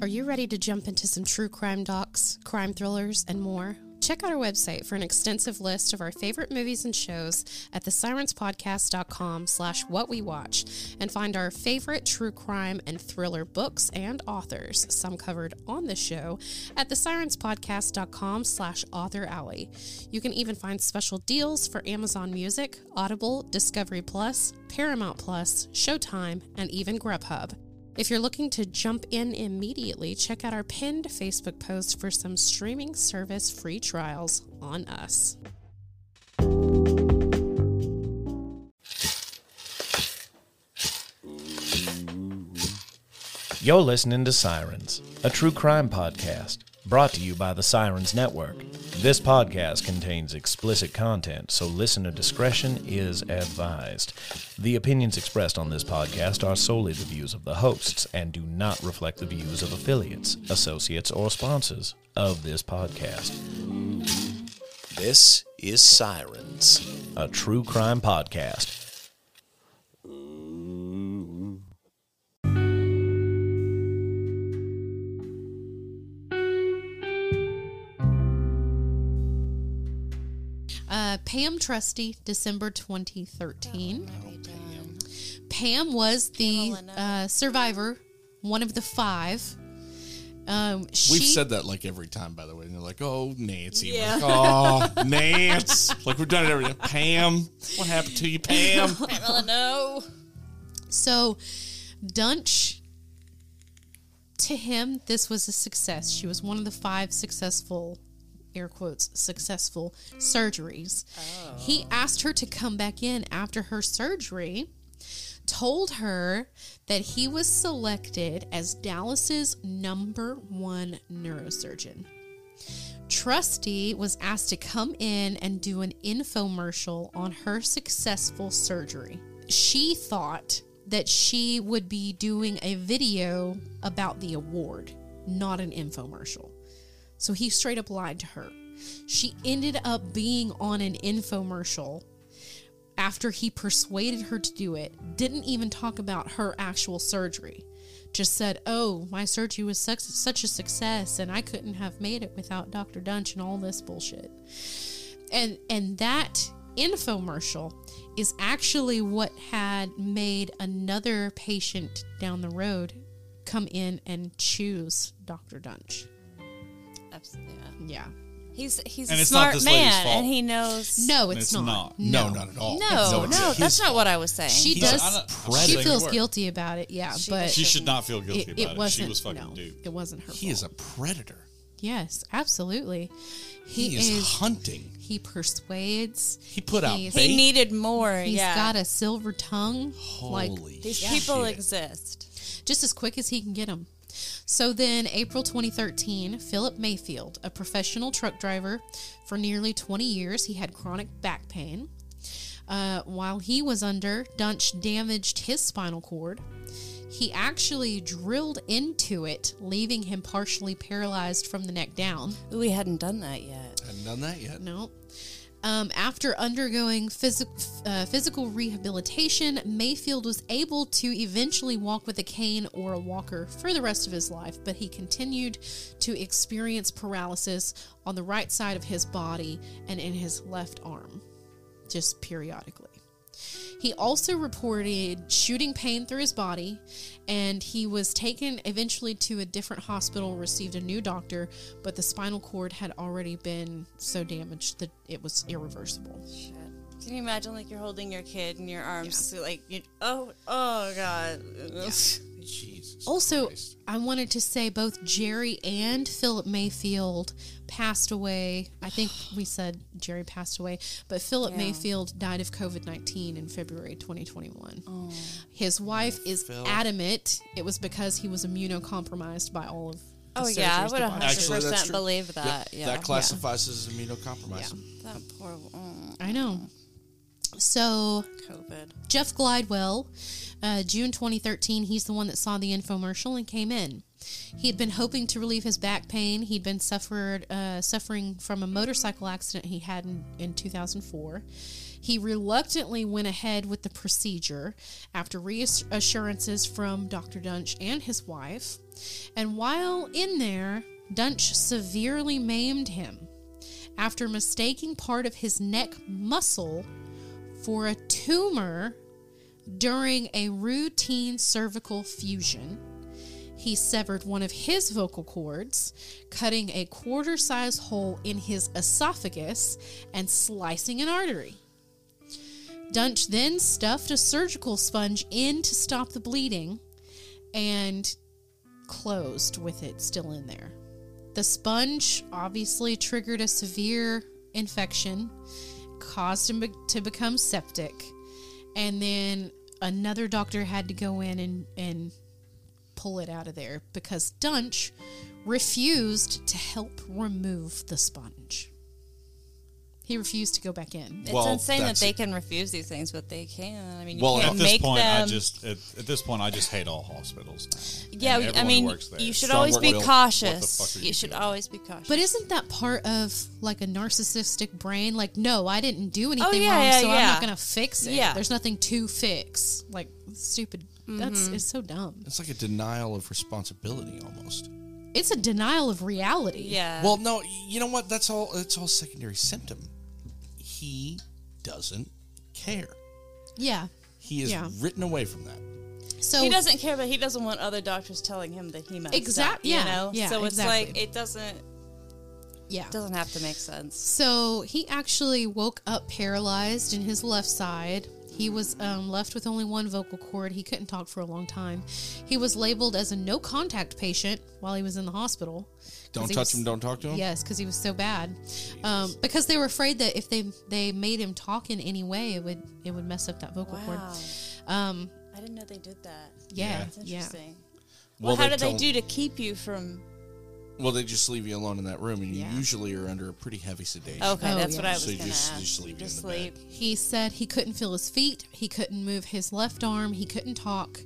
Are you ready to jump into some true crime docs, crime thrillers, and more? Check out our website for an extensive list of our favorite movies and shows at thesirenspodcast.com slash what we watch and find our favorite true crime and thriller books and authors, some covered on the show, at thesirenspodcast.com slash author alley. You can even find special deals for Amazon Music, Audible, Discovery Plus, Paramount Plus, Showtime, and even Grubhub. If you're looking to jump in immediately, check out our pinned Facebook post for some streaming service free trials on us. You're listening to Sirens, a true crime podcast brought to you by the Sirens Network. This podcast contains explicit content, so listener discretion is advised. The opinions expressed on this podcast are solely the views of the hosts and do not reflect the views of affiliates, associates, or sponsors of this podcast. This is Sirens. A true crime podcast. Uh, Pam Trusty, December 2013. Pam was the Pamela, uh, survivor, one of the five. Um, she, We've said that like every time, by the way. And they're like, "Oh, Nancy." Yeah. Like, oh, Nance. Like we've done it every time. Pam, what happened to you, Pam? Pamela, no. So, Duntsch, to him, this was a success. She was one of the five successful, air quotes, successful surgeries. Oh. He asked her to come back in after her surgery, told her that he was selected as Dallas's number one neurosurgeon. Trusty was asked to come in and do an infomercial on her successful surgery. She thought that she would be doing a video about the award, not an infomercial. So he straight up lied to her. She ended up being on an infomercial after he persuaded her to do it. Didn't even talk about her actual surgery. Just said, "Oh, my surgery was such, a success, and I couldn't have made it without Dr. Duntsch and all this bullshit." And and that infomercial is actually what had made another patient down the road come in and choose Dr. Duntsch. Absolutely. Yeah. He's he's And a it's not smart this lady's man, fault. and he knows. No, it's, It's not. not. No, not at all. no, it's no, that's not what I was saying. She He's- does. I'm not- I'm She saying feels it. guilty about it. Yeah, She but does. She should not feel guilty it, about it it. wasn't. She was fucking no, dude. it wasn't her. He fault. is a predator. Yes, absolutely. He, He, is, is. hunting. he persuades. He put out He's- bait. he needed more. He's yeah, got a silver tongue. like Holy these shit. people exist. just as quick as he can get them. So then, April 2013, Philip Mayfield, a professional truck driver for nearly 20 years, he had chronic back pain. Uh, while he was under, Duntsch damaged his spinal cord. He actually drilled into it, leaving him partially paralyzed from the neck down. We hadn't done that yet. Hadn't done that yet. No. Um, after undergoing physical uh, physical rehabilitation, Mayfield was able to eventually walk with a cane or a walker for the rest of his life, but he continued to experience paralysis on the right side of his body and in his left arm, just periodically. He also reported shooting pain through his body, and he was taken eventually to a different hospital, received a new doctor, but the spinal cord had already been so damaged that it was irreversible. Shit. Can you imagine like you're holding your kid in your arms, like you, oh oh god. Jesus. Also, Christ. I wanted to say both Jerry and Philip Mayfield passed away. I think we said Jerry passed away, but Philip Yeah. Mayfield died of COVID 19 in February 2021. His wife is Phil. adamant it was because he was immunocompromised by all of Oh yeah, I would 100 Actually, percent believe that. Yep, Yeah, That classifies as immunocompromised. Yeah. that poor mm, I know. So COVID. Jeff Glidewell, uh, June 2013, he's the one that saw the infomercial and came in. He had been hoping to relieve his back pain. He'd been suffered uh, suffering from a motorcycle accident he had in, in 2004. He reluctantly went ahead with the procedure after reassurances from Dr. Duntsch and his wife. And while in there, Duntsch severely maimed him after mistaking part of his neck muscle for a tumor during a routine cervical fusion. He severed one of his vocal cords, cutting a quarter size hole in his esophagus and slicing an artery. Duntsch then stuffed a surgical sponge in to stop the bleeding and closed with it still in there. The sponge obviously triggered a severe infection, caused him to become septic, and then another doctor had to go in and, and pull it out of there because Duntsch refused to help remove the sponge. He refused to go back in. It's Well, insane that that's- they can refuse these things, but they can. I mean, you Well, can't at At this make point, them. I just at, at this point I just hate all hospitals now. yeah, I mean, you should Strong always be Will. Cautious. You, you should doing? always be cautious. But isn't that part of like a narcissistic brain? Like, no, I didn't do oh, anything Oh, yeah, wrong, yeah, so I'm not going to fix it. Yeah. There's nothing to fix. Like, stupid. That's mm-hmm. it's so dumb. It's like a denial of responsibility almost. It's a denial of reality. yeah. Well, no, you know what? That's all. It's all secondary symptom. He doesn't care. Yeah. He is Yeah. written away from that. So he doesn't care, but he doesn't want other doctors telling him that he messed Exact- up. You yeah, know, yeah, so it's exactly. like it doesn't Yeah. doesn't have to make sense. So he actually woke up paralyzed in his left side. He was um, left with only one vocal cord. He couldn't talk for a long time. He was labeled as a no contact patient while he was in the hospital. Don't touch was- him. Don't talk to him. Yes, because he was so bad. Um, because they were afraid that if they they made him talk in any way, it would it would mess up that vocal cord. Wow, Um, I didn't know they did that. yeah, That's yeah. interesting. Well, Well, how they did they do to keep you from? Well, they just leave you alone in that room, and you Yeah. usually are under a pretty heavy sedation. Okay, Oh, that's yeah. what I was So you going to just- ask. just leave you in just the bed. sleep. He said he couldn't feel his feet. He couldn't move his left arm. He couldn't talk.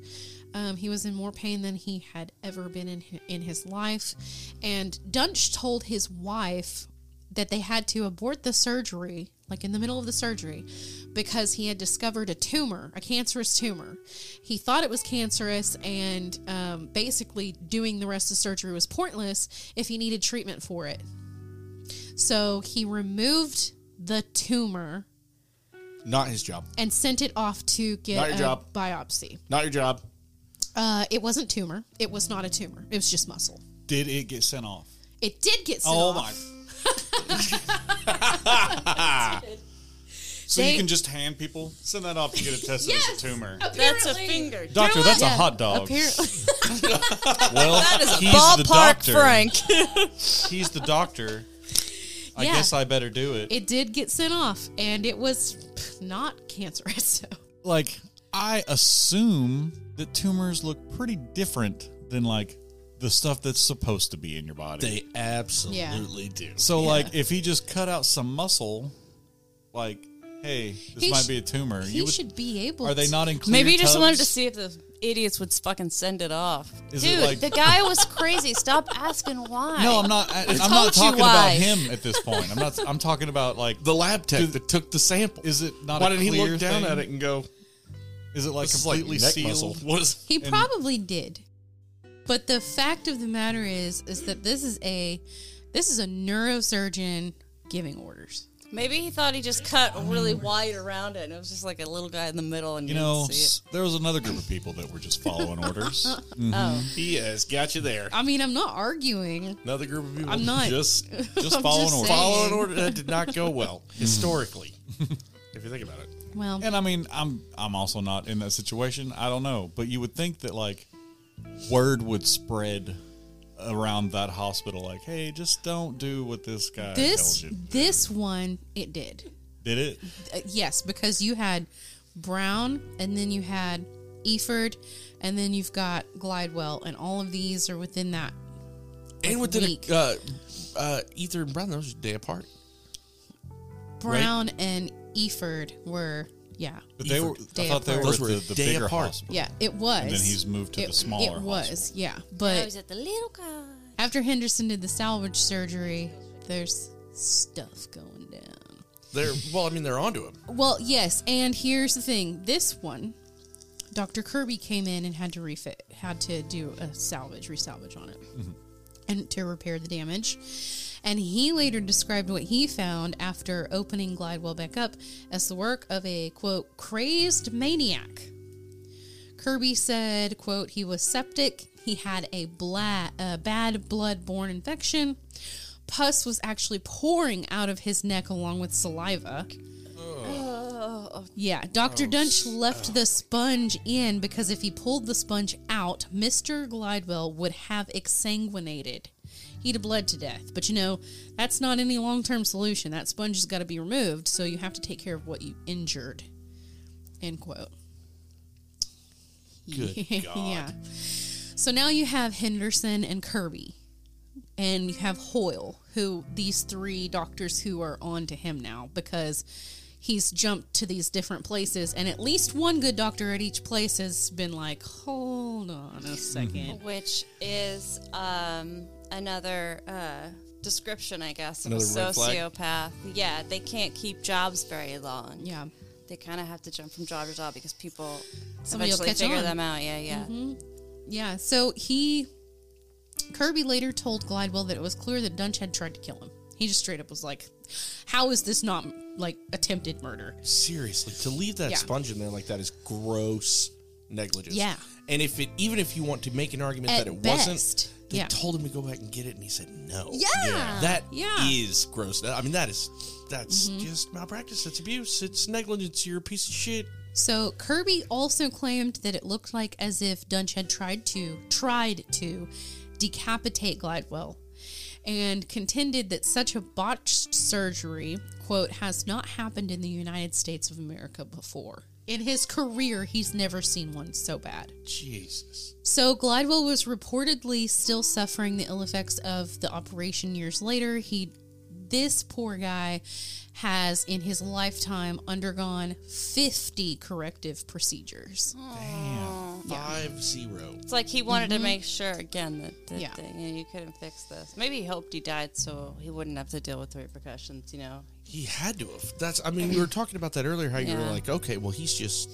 Um, he was in more pain than he had ever been in in his life. And Duntsch told his wife that they had to abort the surgery, like in the middle of the surgery, because he had discovered a tumor, a cancerous tumor. He thought it was cancerous, and um, basically doing the rest of the surgery was pointless if he needed treatment for it. So he removed the tumor Not his job. and sent it off to get Not your a job. biopsy. Not your job. Uh, it wasn't tumor. It was not a tumor. It was just muscle. Did it get sent off? It did get sent Oh off. my! So They- you can just hand people send that off to get it tested Yes! as a tumor. That's a Apparently- finger. Doctor, that's a Yeah, hot dog. Apparently, well, That is a he's the ballpark, doctor. Frank. He's the doctor. I Yeah. guess I better do it. it did get sent off, and it was not cancerous. So. like I assume that tumors look pretty different than like the stuff that's supposed to be in your body. They absolutely do. so like if he just cut out some muscle, like hey, this He might sh- be a tumor. He you would, should be able. are they to- not in clear Maybe he just wanted to see if the idiots would fucking send it off. Is it Dude, like- the guy was crazy. Stop asking why. No, I'm not. I, I'm told not you talking why. about him at this point. I'm not. I'm talking about like. The lab tech Dude, that took the sample. Is it not? Why a did he clear look down thing? at it and go, Is it like "This is like completely neck sealed? muscle"? What is? He probably did. But the fact of the matter is, is that this is a, this is a neurosurgeon giving orders. Maybe he thought he just cut really wide around it, and it was just like a little guy in the middle, and You you, know, didn't see s- there was another group of people that were just following orders. it. Oh, mm-hmm. He has got you there. I mean, I'm not arguing. Another group of people I'm not- just Just I'm following just orders. following order that did not go well historically. if you think about it. Well, And I mean, I'm I'm also not in that situation. I don't know, but you would think that like word would spread around that hospital, like, hey, just don't do what this guy this tells you. this one it did. Did it? Uh, yes, because you had Brown, and then you had Efurd, and then you've got Glidewell, and all of these are within that. and within week. a, uh, uh, Efurd and Brown, those are day apart. Brown and Efurd were, yeah, But they were. I Day thought they were Those at were the, the bigger apart. hospital. yeah, it was. And then he's moved to it, the smaller It was, hospital. yeah, I but was at the little guy. after Henderson did the salvage surgery, there's stuff going down. they're well. I mean, they're onto him. Well, yes, and here's the thing. This one, Dr. Kirby came in and had to refit, had to do a salvage, resalvage on it, mm-hmm. and to repair the damage. And he later described what he found after opening Glidewell back up as the work of a quote crazed maniac. Kirby said, quote, he was septic, he had a, bla- a bad blood-borne infection. Pus was actually pouring out of his neck along with saliva. Yeah, Dr. Oh, Duntsch left oh. the sponge in because if he pulled the sponge out, Mr. Glidewell would have exsanguinated. He'd have bled to death. But you know, that's not any long term solution. That sponge has got to be removed, so you have to take care of what you injured. End quote. Good yeah. So now you have Henderson and Kirby. And you have Hoyle, who these three doctors who are on to him now because he's jumped to these different places and at least one good doctor at each place has been like, Hold on a second. Which is um, another uh, description, I guess, of a Another red flag? sociopath. Yeah, they can't keep jobs very long. Yeah. They kind of have to jump from job to job because people Somebody will eventually catch figure on. them out. Yeah, yeah. Yeah, so he Kirby later told Glidewell that it was clear that Duntsch had tried to kill him. He just straight up was like, "How is this not like attempted murder?" Seriously, to leave that Yeah. sponge in there like that is gross negligence. Yeah. And if it, even if you want to make an argument At that it best, wasn't, they yeah. told him to go back and get it, and he said no. Yeah. That Yeah. Mm-hmm. is gross. I mean, that is that's just malpractice. It's abuse. It's negligence. You're a piece of shit. So Kirby also claimed that it looked like as if Duntsch had tried to tried to decapitate Glidewell and contended that such a botched surgery, quote, has not happened in the United States of America before. In his career, he's never seen one so bad. Jesus. So Glidewell was reportedly still suffering the ill effects of the operation years later. He this poor guy has in his lifetime undergone 50 corrective procedures. Damn, Five zero. It's like he wanted to make sure again that, that, Mm-hmm. Yeah. that, you, know, you couldn't fix this. Maybe he hoped he died so he wouldn't have to deal with the repercussions. You know, He had to have. That's. I mean, we were talking about that earlier. How you were Yeah. like, okay, well, he's just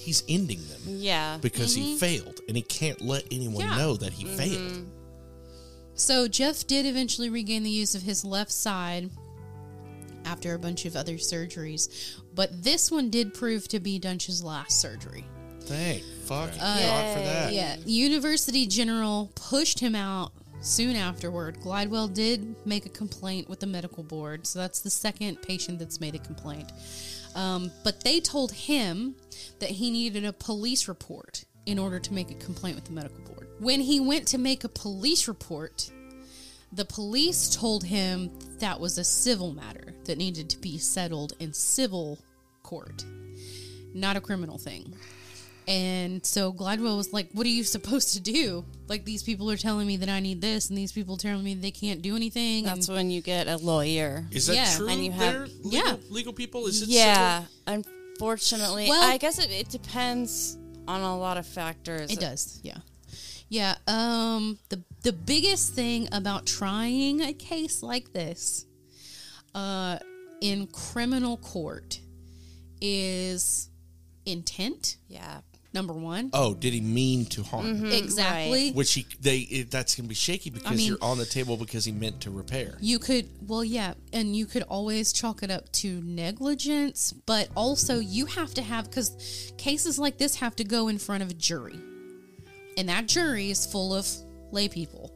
he's ending them yeah. because he failed, and he can't let anyone Mm-hmm. Yeah. know that he failed. So Jeff did eventually regain the use of his left side after a bunch of other surgeries, but this one did prove to be Duntsch's last surgery. Thank fuck God for that. Yeah, University General pushed him out soon afterward. Glidewell did make a complaint with the medical board, so that's the second patient that's made a complaint. Um, but they told him that he needed a police report in order to make a complaint with the medical board. When he went to make a police report, the police told him that was a civil matter that needed to be settled in civil court, not a criminal thing. And so Glidewell was like, What are you supposed to do? Like, these people are telling me that I need this, and these people are telling me they can't do anything. That's and, when you get a lawyer. Is that Yeah, true? and you have- there? legal, Yeah. legal people. Is it? Yeah, unfortunately, Well- I guess it, it depends on a lot of factors. it does, yeah. Yeah. Um. The the biggest thing about trying a case like this, uh, in criminal court, is intent. Yeah, Number one. Oh, did he mean to harm? Mm-hmm, exactly. Which he they it, that's gonna be shaky because mean- you're on the table because he meant to repair. You could, well, yeah, and you could always chalk it up to negligence, but also you have to have, because cases like this have to go in front of a jury. And that jury is full of lay people.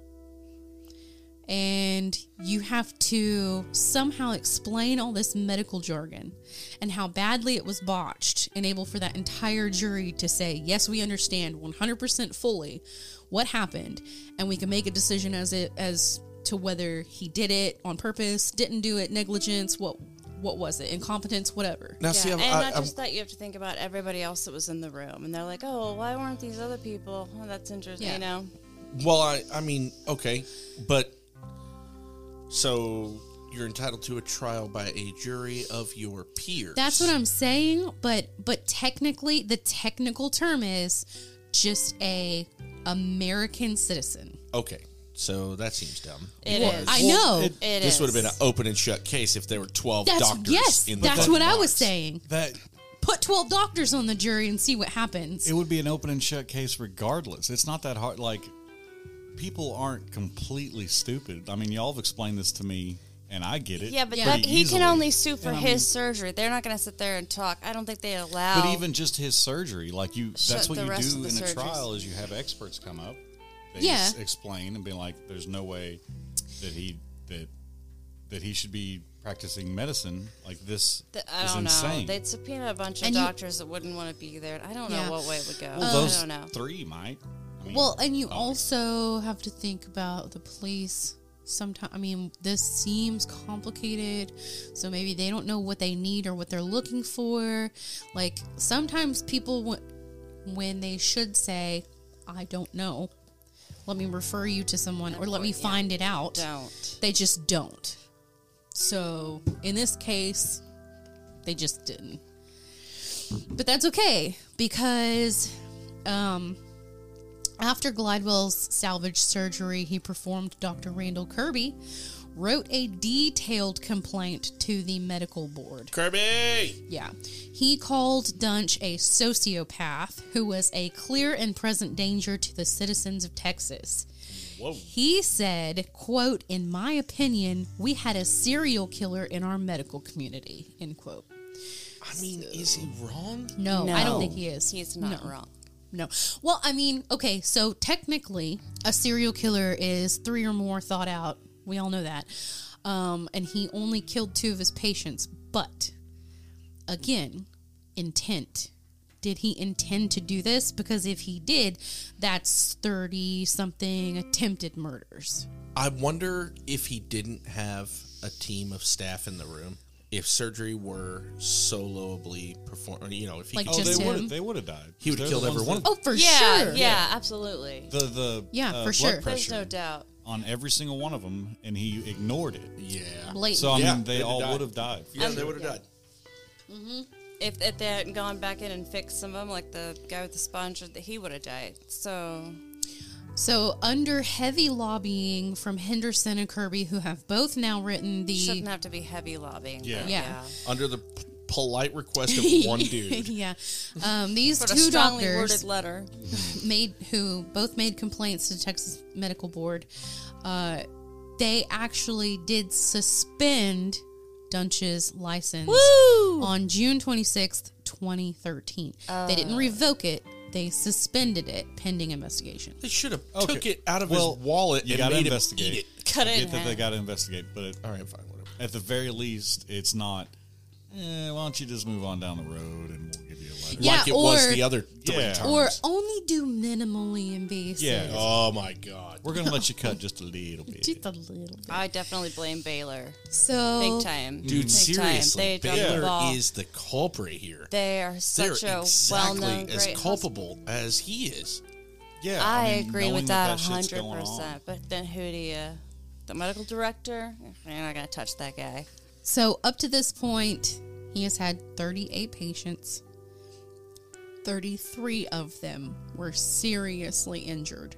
And you have to somehow explain all this medical jargon and how badly it was botched, and able for that entire jury to say, yes, we understand 100% fully what happened, and we can make a decision as it as to whether he did it on purpose, didn't do it, negligence, what what was it, incompetence, whatever. Now, yeah. see, I'm, and I, not I'm- just that, you have to think about everybody else that was in the room, and they're like, "Oh, why weren't these other people?" Oh, that's interesting. Yeah. You know, well, I I mean, okay, but so you're entitled to a trial by a jury of your peers. That's what I'm saying, but but technically the technical term is just a American citizen. Okay, So that seems dumb. It Well, is. I know. it- It this would have been an open and shut case if there were 12 that's doctors yes. in the That's fucking what I was saying. That Put twelve doctors on the jury and see what happens. it would be an open and shut case regardless. It's not that hard. Like people aren't completely stupid. I mean, y'all have explained this to me, and I get it. Yeah, but Yeah. that, he easily. can only sue for And I his mean- surgery. They're not going to sit there and talk. I don't think they allow. But even just his surgery, like you—that's what you do in the a trial is you have experts come up, they Yeah. explain and be like, "There's no way that he that that he should be practicing medicine like this Th- I is don't insane." know. They'd subpoena a bunch of And you- doctors that wouldn't want to be there. I don't Yeah. know what way it would go. well, those I don't know. three might. Mean, Well, and you also have to think about the police. Sometimes, I mean, this seems complicated, so maybe they don't know what they need or what they're looking for. Like sometimes people, w- when they should say, "I don't know," let me refer you to someone or let me Yeah. find it out. Don't. They just don't. So in this case, they just didn't. But that's okay because um, after Glidewell's salvage surgery he performed, Dr. Randall Kirby wrote a detailed complaint to the medical board. Kirby! Yeah. He called Duntsch a sociopath who was a clear and present danger to the citizens of Texas. Whoa. He said, quote, in my opinion, we had a serial killer in our medical community, end quote. I mean, is he wrong? No, I don't think he is. He's not No. wrong. No. Well, I mean, okay, so technically, a serial killer is three or more thought out. We all know that. Um, and he only killed two of his patients. But again, intent. Did he intend to do this? Because if he did, that's 30 something attempted murders. I wonder if he didn't have a team of staff in the room. If surgery were soloably performed, you know, if he Like could, oh, just they would him? have they would have died. he would They're have killed the every one of them. Oh, for yeah, sure. yeah, absolutely. The the Yeah, uh, for blood sure. There's pressure no doubt. on every single one of them, and he ignored it. Yeah. Blatant. So I Yeah, mean, they they'd all died. would have died. Yeah, they would have died. If, if they hadn't gone back in and fixed some of them, like the guy with the sponge, he would have died. So So, under heavy lobbying from Henderson and Kirby, who have both now written the shouldn't have to be heavy lobbying. Yeah. but Yeah. Under the p- polite request of one dude. yeah, um, these Put a two strongly doctors worded letter. made who both made complaints to the Texas Medical Board. Uh, they actually did suspend Duntsch's license on June twenty sixth, twenty thirteen. they didn't revoke it; they suspended it pending investigation. They should have Okay. took it out of Well, his wallet you and gotta made investigate. him eat it. Cut I it get in that they half. got to investigate, but All right, fine, whatever. at the very least, it's not. Eh, why don't you just move on down the road and we'll give you a letter? Yeah, like it was or- the other three Yeah. times. Or only do minimally invasive. Yeah. oh my god. We're gonna let you cut just a little bit. Just a little bit. I definitely blame Baylor. So Big time. Dude, Big seriously, Time. They dropped the Baylor is the culprit here. They are They're such a exactly well-known, as great culpable as he is. Yeah, I, mean, agree with that a hundred percent. But then who do you? The medical director? You're not gonna touch that guy. So up to this point, he has had 38 patients. 33 of them were seriously injured,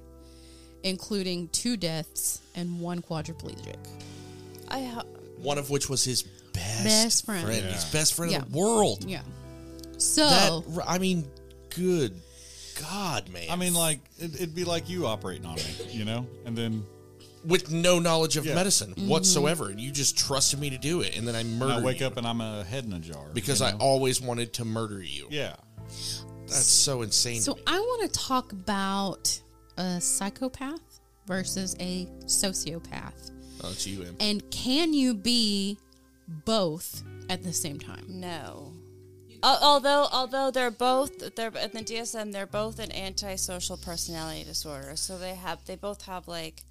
including two deaths and one quadriplegic. I ho- One of which was his best, Best friend. friend. His best friend Yeah. in the world. Yeah. So That I mean, good God, man. I mean, like it, it'd be like you operating on me, you know, and then with no knowledge of Yeah. medicine Mm-hmm. whatsoever, and you just trusted me to do it, and then I murder I wake you up and I'm a head in a jar because you I always wanted to murder you. yeah. That's so insane. so to me. I want to talk about a psychopath versus a sociopath. Oh, it's you, Em. And can you be both at the same time? no. Al- Although, although they're both, they're in the DSM, they're both an antisocial personality disorder. So they have, they both have like,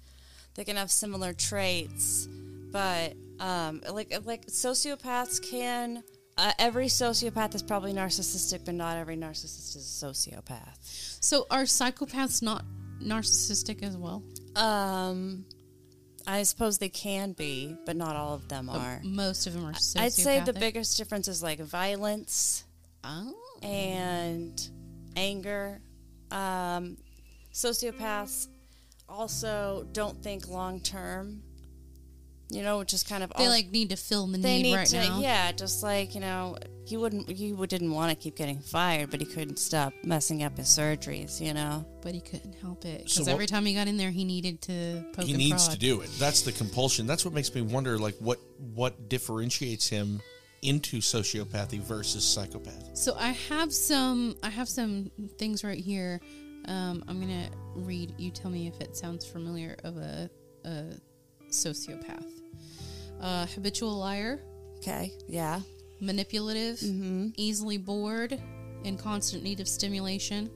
they can have similar traits, but um, like like sociopaths can. Uh, every sociopath is probably narcissistic, but not every narcissist is a sociopath. So are psychopaths not narcissistic as well? Um, I suppose they can be, but not all of them are. Most of them are sociopathic. I'd say the biggest difference is like violence Oh. and anger. Um, sociopaths also don't think long term. You know, which is kind of They al- like need to fill the they need, need right to now. yeah, just like you know, he wouldn't he didn't want to keep getting fired, but he couldn't stop messing up his surgeries. You know, But he couldn't help it because what- every time he got in there, he needed to poke he and needs prod. to do it. That's the compulsion. That's what makes me wonder, like what what differentiates him into sociopathy versus psychopath. So I have some I have some things right here. Um, I'm gonna read. You tell me if it sounds familiar of a, a sociopath. Uh, habitual liar, okay, yeah, manipulative, easily bored, in constant need of stimulation,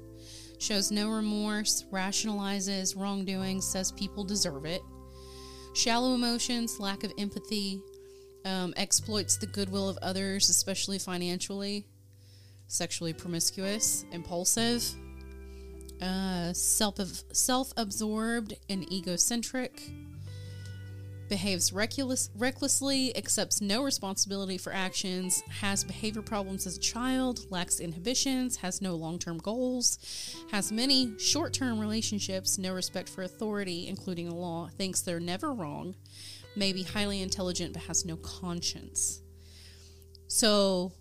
shows no remorse, rationalizes wrongdoing, says people deserve it, shallow emotions, lack of empathy, um, exploits the goodwill of others, especially financially, sexually promiscuous, impulsive, uh, self self absorbed and egocentric. Behaves reckless, recklessly, accepts no responsibility for actions, has behavior problems as a child, lacks inhibitions, has no long term goals, has many short term relationships, no respect for authority, including the law, thinks they're never wrong, may be highly intelligent but has no conscience. So,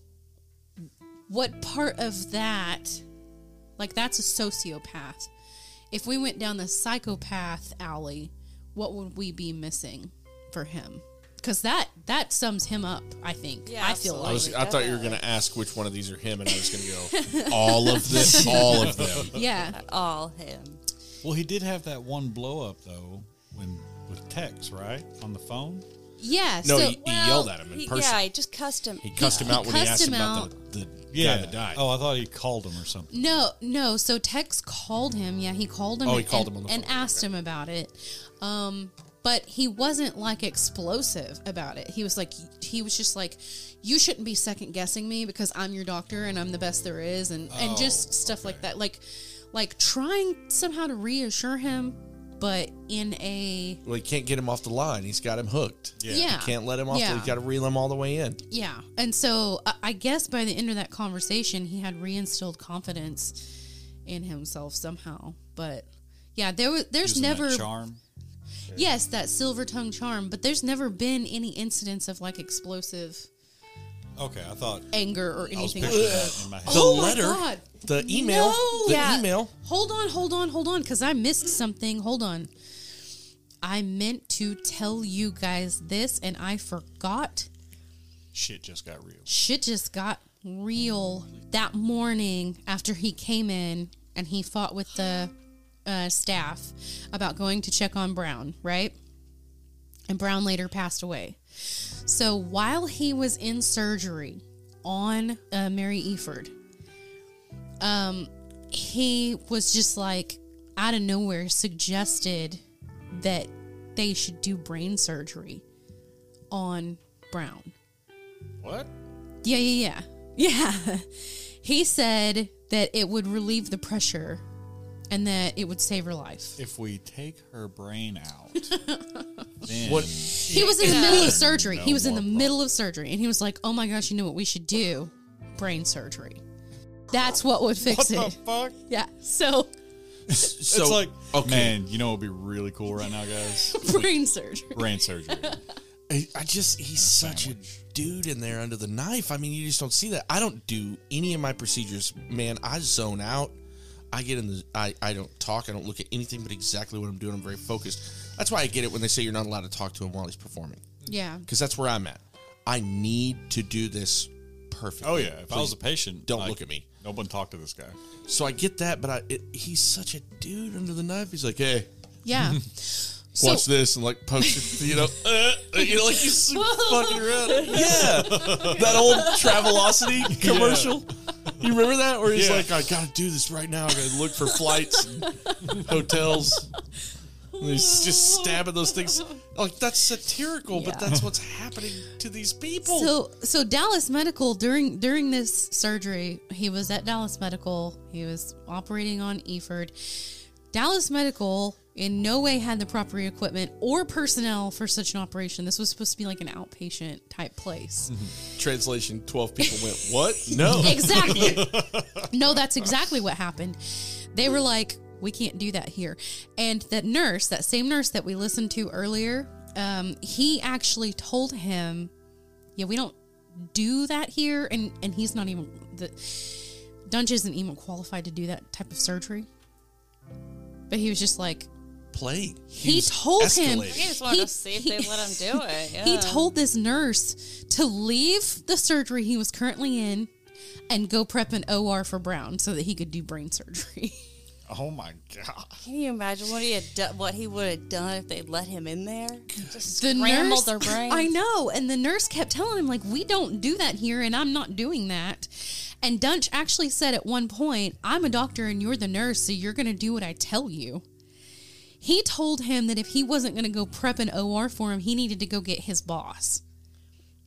what part of that, like that's a sociopath? If we went down the psychopath alley, what would we be missing for him? Because that that sums him up. I think. Yeah, I feel I like. was I thought you were going to ask which one of these are him, and I was going to go all of this, all of them. yeah. all him. Well, he did have that one blow up though when with Tex right on the phone. Yeah. No, so, he, he yelled at him in He, person. yeah, he just cussed him. he cussed him he out when he asked him him about out. the, the guy that died. Oh, I thought he called him or something. No, no. So Tex called him. Yeah, he called him. Oh, he and, called him on the and phone. asked him about it. Um, but he wasn't like explosive about it. He was like, he was just like, you shouldn't be second guessing me because I'm your doctor and I'm the best there is, and and oh, just stuff like that. Like, like trying somehow to reassure him, but in a Well, he can't get him off the line. He's got him hooked. Yeah. He can't let him off. Yeah. The, he's got to reel him all the way in. Yeah. And so I- I guess by the end of that conversation, he had reinstilled confidence in himself somehow. But yeah, there was there's never charm. Yes that silver tongue charm, but there's never been any incidents of like explosive Okay, I thought anger or I was anything like that. that in my head. The Oh my letter, God. the email, No. the Yeah. email. Hold on, hold on, hold on, because I missed something. Hold on. I meant to tell you guys this, and I forgot. Shit just got real. shit just got real that morning after he came in and he fought with the uh, staff about going to check on Brown, right? And Brown later passed away. So while he was in surgery on uh, Mary Efurd, um, he was just like out of nowhere suggested that they should do brain surgery on Brown. What? Yeah, yeah, yeah. Yeah. He said that it would relieve the pressure and that it would save her life. If we take her brain out, then What? He was in the middle of surgery. No he was in the more middle of surgery and he was like, "Oh my gosh, you know what we should do? Brain surgery." That's what would fix what the it. fuck? Yeah. So, So, it's like, okay. man, you know what would be really cool right now, guys? brain surgery. Brain surgery. I I just he's such a dude in there under the knife. I mean, you just don't see that. I don't do any of my procedures, man. I zone out. I get in the. I I don't talk. I don't look at anything but exactly what I'm doing. I'm very focused. That's why I get it when they say you're not allowed to talk to him while he's performing, Yeah. because that's where I'm at. I need to do this perfectly. Oh yeah, if I was a patient, don't like, look at me. No one talk to this guy. So I get that, but I it, he's such a dude under the knife. He's like, hey, Yeah. So, watch this and like pokes it, you know, uh, you know, like he's fucking around. Yeah, that old Travelocity commercial. You remember that where he's Yeah. like, I gotta do this right now. I gotta look for flights and hotels. And he's just stabbing those things. Like that's satirical, but that's what's happening to these people. So so Dallas Medical during during this surgery, he was at Dallas Medical. He was operating on Efurd. Dallas Medical in no way had the proper equipment or personnel for such an operation. This was supposed to be like an outpatient type place. Translation: Twelve people went. What? No. Exactly. no, that's exactly what happened. They were like, we can't do that here. And that nurse, that same nurse that we listened to earlier, um, he actually told him, "Yeah, we don't do that here." And and he's not even the Duntsch isn't even qualified to do that type of surgery. But he was just like, Play. he, was told him. He just wanted he- to see if he- they let him do it. he told this nurse to leave the surgery he was currently in and go prep an OR for Brown so that he could do brain surgery. Oh my god. Can you imagine what he had done? What he would have done if they let him in there? Just the scrambled nurse, their brains. I know, and the nurse kept telling him like, "We don't do that here, and I'm not doing that." And Duntsch actually said at one point, "I'm a doctor and you're the nurse, so you're going to do what I tell you." He told him that if he wasn't going to go prep an OR for him, he needed to go get his boss,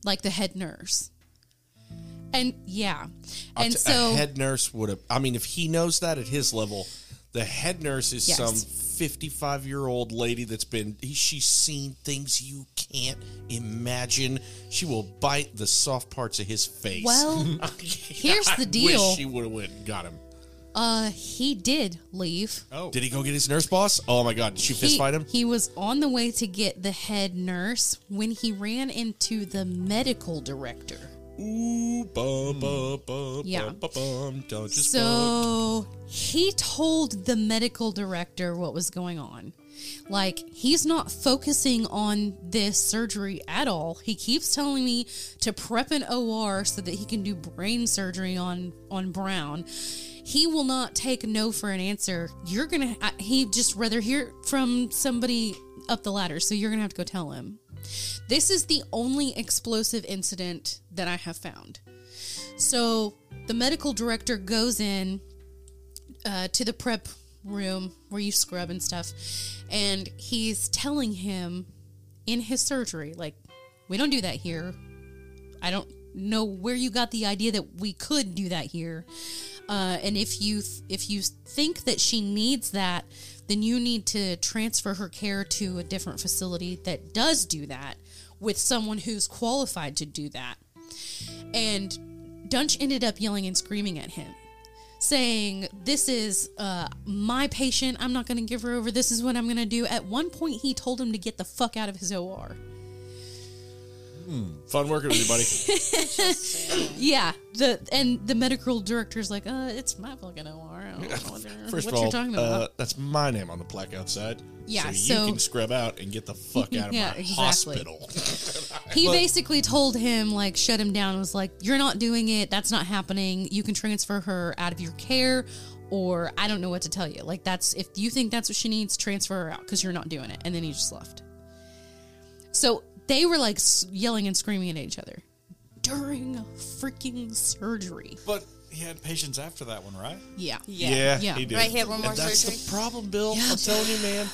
like the head nurse. And yeah, and t- so a head nurse would have. I mean, if he knows that at his level, the head nurse is Yes. some fifty-five-year-old lady that's been. She's seen things you can't imagine. She will bite the soft parts of his face. well, here's the deal. She would have went and got him. Uh, he did leave. Oh. Did he go get his nurse boss? Oh my god! Did she fist fight him? he was on the way to get the head nurse when he ran into the medical director. Ooh, bum, bum, bum, Yeah. bum, bum, bum, don't just bum. So he told the medical director what was going on. Like, he's not focusing on this surgery at all. He keeps telling me to prep an OR so that he can do brain surgery on, on Brown. He will not take no for an answer. You're going to, he just rather hear from somebody up the ladder. So you're going to have to go tell him. This is the only explosive incident that I have found. So the medical director goes in uh, to the prep room where you scrub and stuff, and he's telling him in his surgery, like, we don't do that here. I don't know where you got the idea that we could do that here. Uh, and if you if you think that she needs that, then you need to transfer her care to a different facility that does do that with someone who's qualified to do that. And Duntsch ended up yelling and screaming at him, saying, This is uh, my patient. I'm not going to give her over. This is what I'm going to do. At one point, he told him to get the fuck out of his OR. Fun working with you, buddy. Yeah, the and the medical director's like, uh, it's my fucking OR. I don't know what, they're- First what of all, you're talking about. uh, that's my name on the plaque outside. Yeah, so, so- you can scrub out and get the fuck out of Yeah, my exactly. hospital. he basically told him like shut him down. Was like, you're not doing it. That's not happening. You can transfer her out of your care, or I don't know what to tell you. Like that's if you think that's what she needs, transfer her out because you're not doing it. And then he just left. So they were like yelling and screaming at each other during freaking surgery. But he had patients after that one, right? Yeah. Yeah. Yeah. he did. Right, he had one more and that's surgery? the problem, Bill. I'm telling you, man.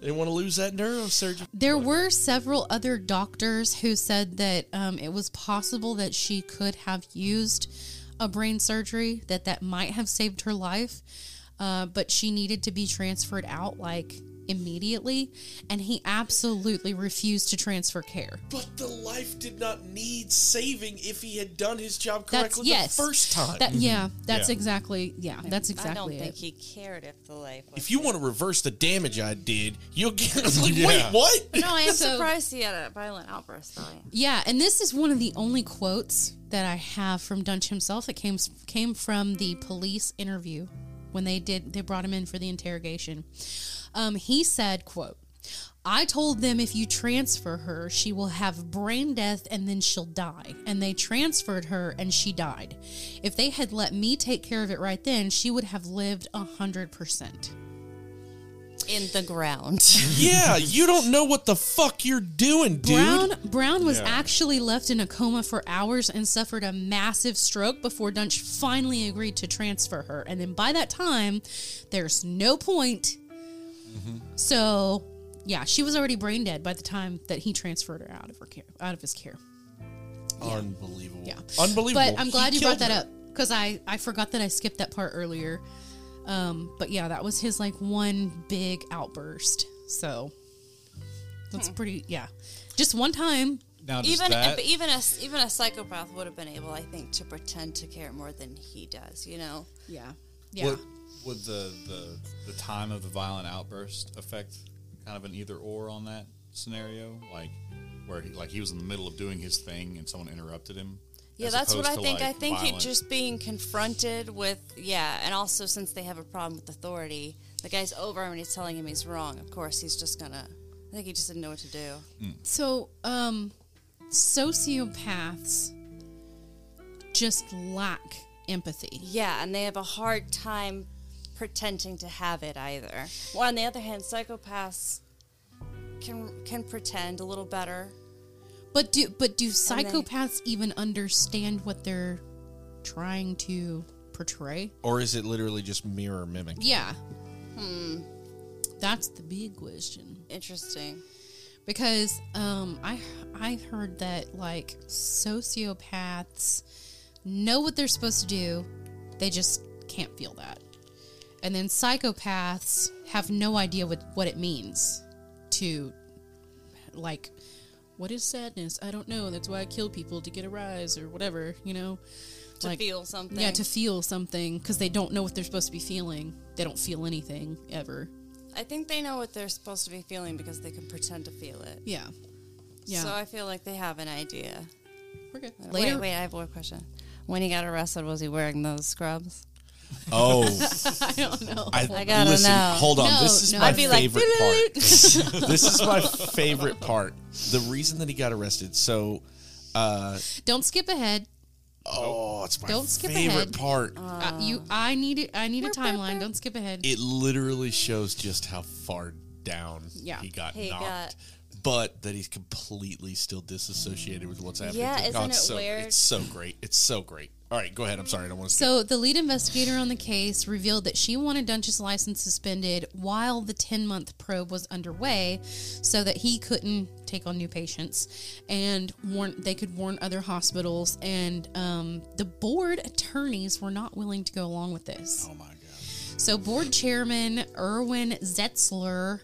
They want to lose that neurosurgeon. There were several other doctors who said that um, it was possible that she could have used a brain surgery, that that might have saved her life, uh, but she needed to be transferred out like immediately, and he absolutely refused to transfer care. But the life did not need saving if he had done his job That's correctly yes, the first time. That mm-hmm. yeah, that's Yeah. exactly yeah, that's exactly. I don't exactly think it. he cared if the life. Was if you want to reverse the damage I did, you'll get. Like, wait, Yeah. what? no, I am So- surprised he had a violent outburst though. Yeah, and this is one of the only quotes that I have from Duntsch himself. It came came from the police interview when they did they brought him in for the interrogation. Um, he said, "quote I told them if you transfer her, she will have brain death and then she'll die. And they transferred her and she died. If they had let me take care of it right then, she would have lived a hundred percent. In the ground. yeah, you don't know what the fuck you're doing, dude. Brown Brown was Yeah. actually left in a coma for hours and suffered a massive stroke before Duntsch finally agreed to transfer her. And then by that time, there's no point. So, yeah, she was already brain dead by the time that he transferred her out of her care, out of his care. Unbelievable. Yeah. Unbelievable. But I'm He glad you brought that her. up because I I forgot that I skipped that part earlier. Um, but yeah, that was his like one big outburst. So that's pretty. Yeah, just one time. Now, even that, if, even a even a psychopath would have been able, I think, to pretend to care more than he does. You know. Yeah. Yeah. What, would the, the the time of the violent outburst affect kind of an either or on that scenario, like where he, like he was in the middle of doing his thing and someone interrupted him? Yeah, that's what I to, think. I think he violent- just being confronted with yeah, and also since they have a problem with authority, the guy's over him and he's telling him he's wrong. Of course, he's just gonna. I think he just didn't know what to do. So, um, sociopaths just lack empathy. Yeah, and they have a hard time pretending to have it either. Well, on the other hand, psychopaths can can pretend a little better. But do but do they- psychopaths even understand what they're trying to portray? Or is it literally just mirror mimic? Yeah. Hmm. That's the big question. Interesting. Because um I I heard that like sociopaths know what they're supposed to do, they just can't feel that. And then psychopaths have no idea what what it means to like what is sadness? I don't know. That's why I kill people to get a rise or whatever, you know. To Like- feel something. Yeah, to feel something because they don't know what they're supposed to be feeling. They don't feel anything ever. I think they know what they're supposed to be feeling because they can pretend to feel it. Yeah. Yeah. So I feel like they have an idea. We're good. Wait, wait, I have one question. When he got arrested, was he wearing those scrubs? Oh, I don't know. I, I gotta listen, know. Hold on, No, this is no. my I'd be like, favorite part. this is my favorite part. The reason that he got arrested. So, uh, don't skip ahead. oh, it's my Don't skip favorite ahead. part. Uh, you, I need it. I need a timeline. Don't skip ahead. it literally shows just how far down Yeah. he got He knocked. got- but that he's completely still disassociated with what's happening. Yeah, to isn't it's it so, weird? It's so great. It's so great. All right, go ahead. I'm sorry. I don't want to. So the lead investigator on the case revealed that she wanted Duntsch's license suspended while the 10-month probe was underway, so that he couldn't take on new patients, and warn they could warn other hospitals. And um, the board attorneys were not willing to go along with this. Oh my god! So, board chairman Irvin Zeitler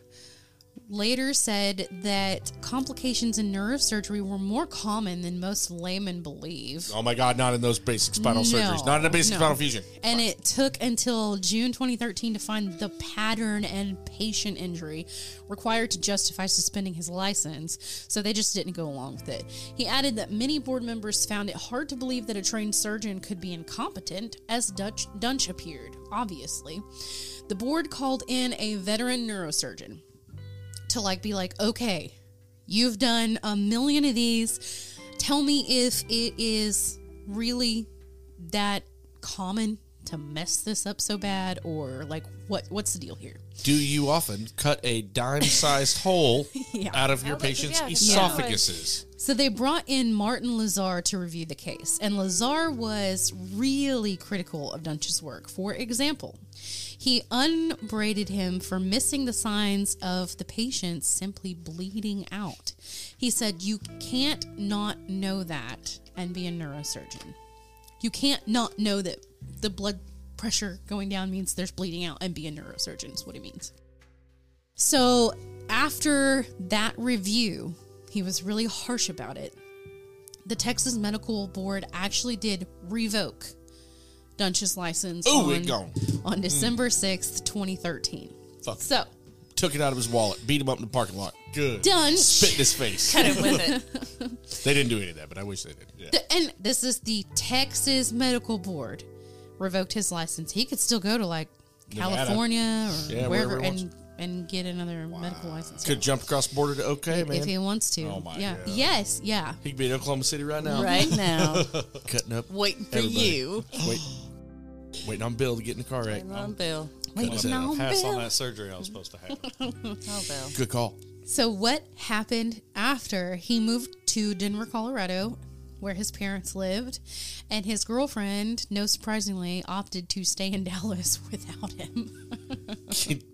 later said that complications in nerve surgery were more common than most laymen believe. Oh my God! Not in those basic spinal No, surgeries. Not in a basic no. spinal fusion. And it took until June 2013 to find the pattern and patient injury required to justify suspending his license, so they just didn't go along with it. He added that many board members found it hard to believe that a trained surgeon could be incompetent, as Dutch, Duntsch appeared, obviously. The board called in a veteran neurosurgeon to like be like, okay, you've done a million of these. Tell me if it is really that common to mess this up so bad, or like what what's the deal here? Do you often cut a dime-sized hole Yeah. out of your patient's yeah, 'cause esophaguses? So they brought in Martin Lazar to review the case, and Lazar was really critical of Duntsch's work. For example, he unbraided him for missing the signs of the patient simply bleeding out. He said, You can't not know that and be a neurosurgeon. You can't not know that the blood pressure going down means there's bleeding out and be a neurosurgeon, is what he means. So after that review, he was really harsh about it. The Texas Medical Board actually did revoke Duntsch's license Ooh, on, it gone. on mm. December 6th, 2013. Fuck. So, Took it out of his wallet, beat him up in the parking lot. Good. Duntsch, Spit in his face. Cut him with it. They didn't do any of that, but I wish they did. Yeah. the- and this is the Texas Medical Board, revoked his license. He could still go to like Nevada. California or Yeah, wherever wherever he and, and get another medical license. Could jump across the border to OK, if man. he wants to. Oh my yeah. God. Yes, yeah. He could be in Oklahoma City right now, right now, cutting up, waiting for Everybody. you. wait, waiting on Bill to get in the car wreck. Come on, Bill. Wait, said, no, Pass on that surgery I was supposed to have. Oh, Bill. Good call. So, what happened after he moved to Denver, Colorado, where his parents lived, and his girlfriend, no surprisingly, opted to stay in Dallas without him?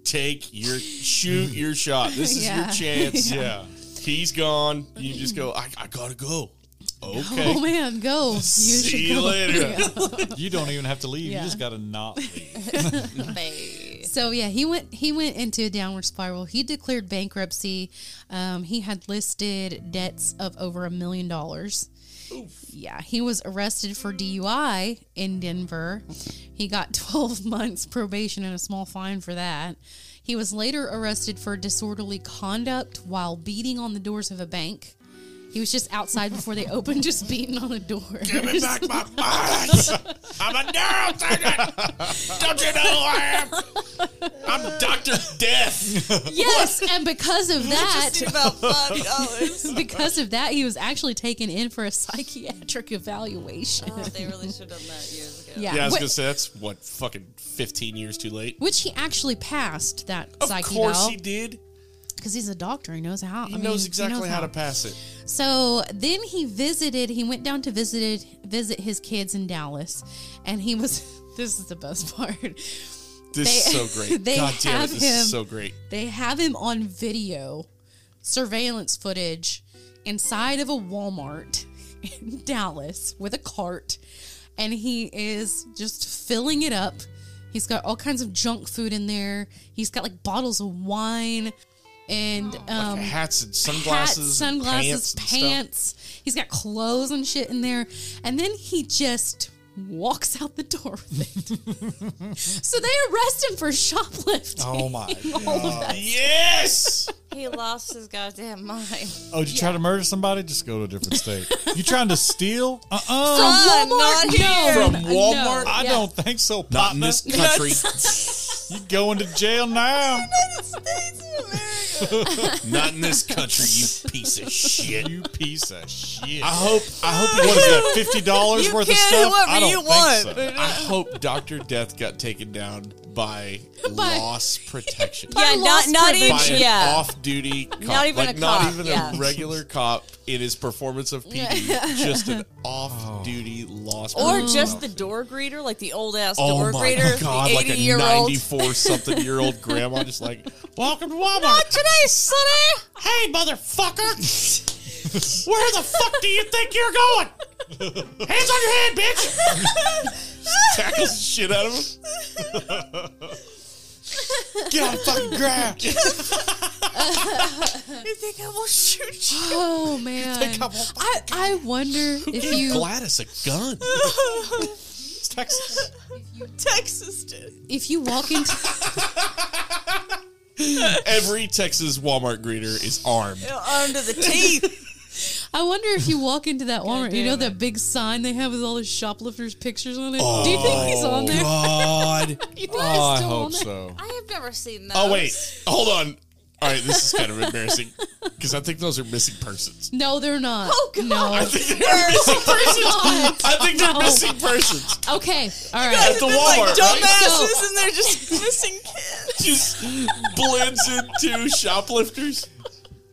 Take your shoot your shot. This is Yeah. your chance. yeah. He's gone. You just go. I, I gotta go. Okay. Oh man, go! You See should you go. later. You don't even have to leave. Yeah. You just got to not leave. So yeah, he went he went into a downward spiral. He declared bankruptcy. Um, he had listed debts of over a million dollars. Yeah, he was arrested for DUI in Denver. He got 12 months probation and a small fine for that. He was later arrested for disorderly conduct while beating on the doors of a bank. He was just outside before they opened, just beating on the door. Give me back my mind. I'm a neurosurgeon. Don't you know who I am? I'm Doctor Death. yes, and because of that, about because of that, he was actually taken in for a psychiatric evaluation. oh, they really should have done that years ago. yeah, Yeah, I was wh- gonna say that's what fucking 15 years too late. which he actually passed that Of psych course eval he did. Because he's a doctor. He knows how. He I mean, knows exactly knows how to pass it. So then he visited. He went down to visited visit his kids in Dallas, and he was. This is the best part. This They- is so great. they God damn it, this him- is so great. They have him on video, surveillance footage, inside of a Walmart in Dallas with a cart, and he is just filling it up. He's got all kinds of junk food in there. He's got like bottles of wine and um, Like hats and hats, sunglasses, sunglasses, and pants. pants. He's got clothes and shit in there, and then he just walks out the door with it. so they arrest him for shoplifting. Oh my All of god! that. Yes. He lost his goddamn mind. Oh, did you try to murder somebody? Just go to a different state. you trying to steal? Uh uh Son, not here. From No. Walmart? I Yeah. don't think so. Not in this country. You going to jail now? Not in this country, you piece of shit. You piece of shit. I hope. I hope. He what is that? Fifty dollars You worth of stuff? whoever I don't you think want. so. I hope Doctor Death got taken down by By- loss protection. Yeah, not lost not privilege. by even an yeah. off-duty cop, Not even like a not cop, even yeah. a regular cop in his performance of PD, just an oh. off-duty loss. Or prevention just officer. the door greeter, like the old ass Oh door my greeter, god, the like a year old. ninety-four something year old grandma, just like, welcome to Walmart. Not today, sonny. Hey, motherfucker! Where the fuck do you think you're going? Hands on your head, bitch! Tackles the shit out of him. Get on the fucking ground. You think I will shoot you? Oh man, I I wonder if you Gladys a gun. Texas. Texas did. if you walk into Every Texas Walmart greeter is armed. Armed to the teeth. I wonder if you walk into that Walmart, you know damn that big sign they have with all the shoplifters' pictures on it. Do you think he's on oh, there? God. You think he's Oh, I still on hope there? so. I have never seen that. Oh wait, hold on. All right, this is kind of embarrassing because I think those are missing persons. No, they're not. Oh, God. No. I think they're missing persons. I think they're No. missing persons Okay, all at right. the Walmart. right? dumbasses, and they're just missing kids. Just blends into shoplifters.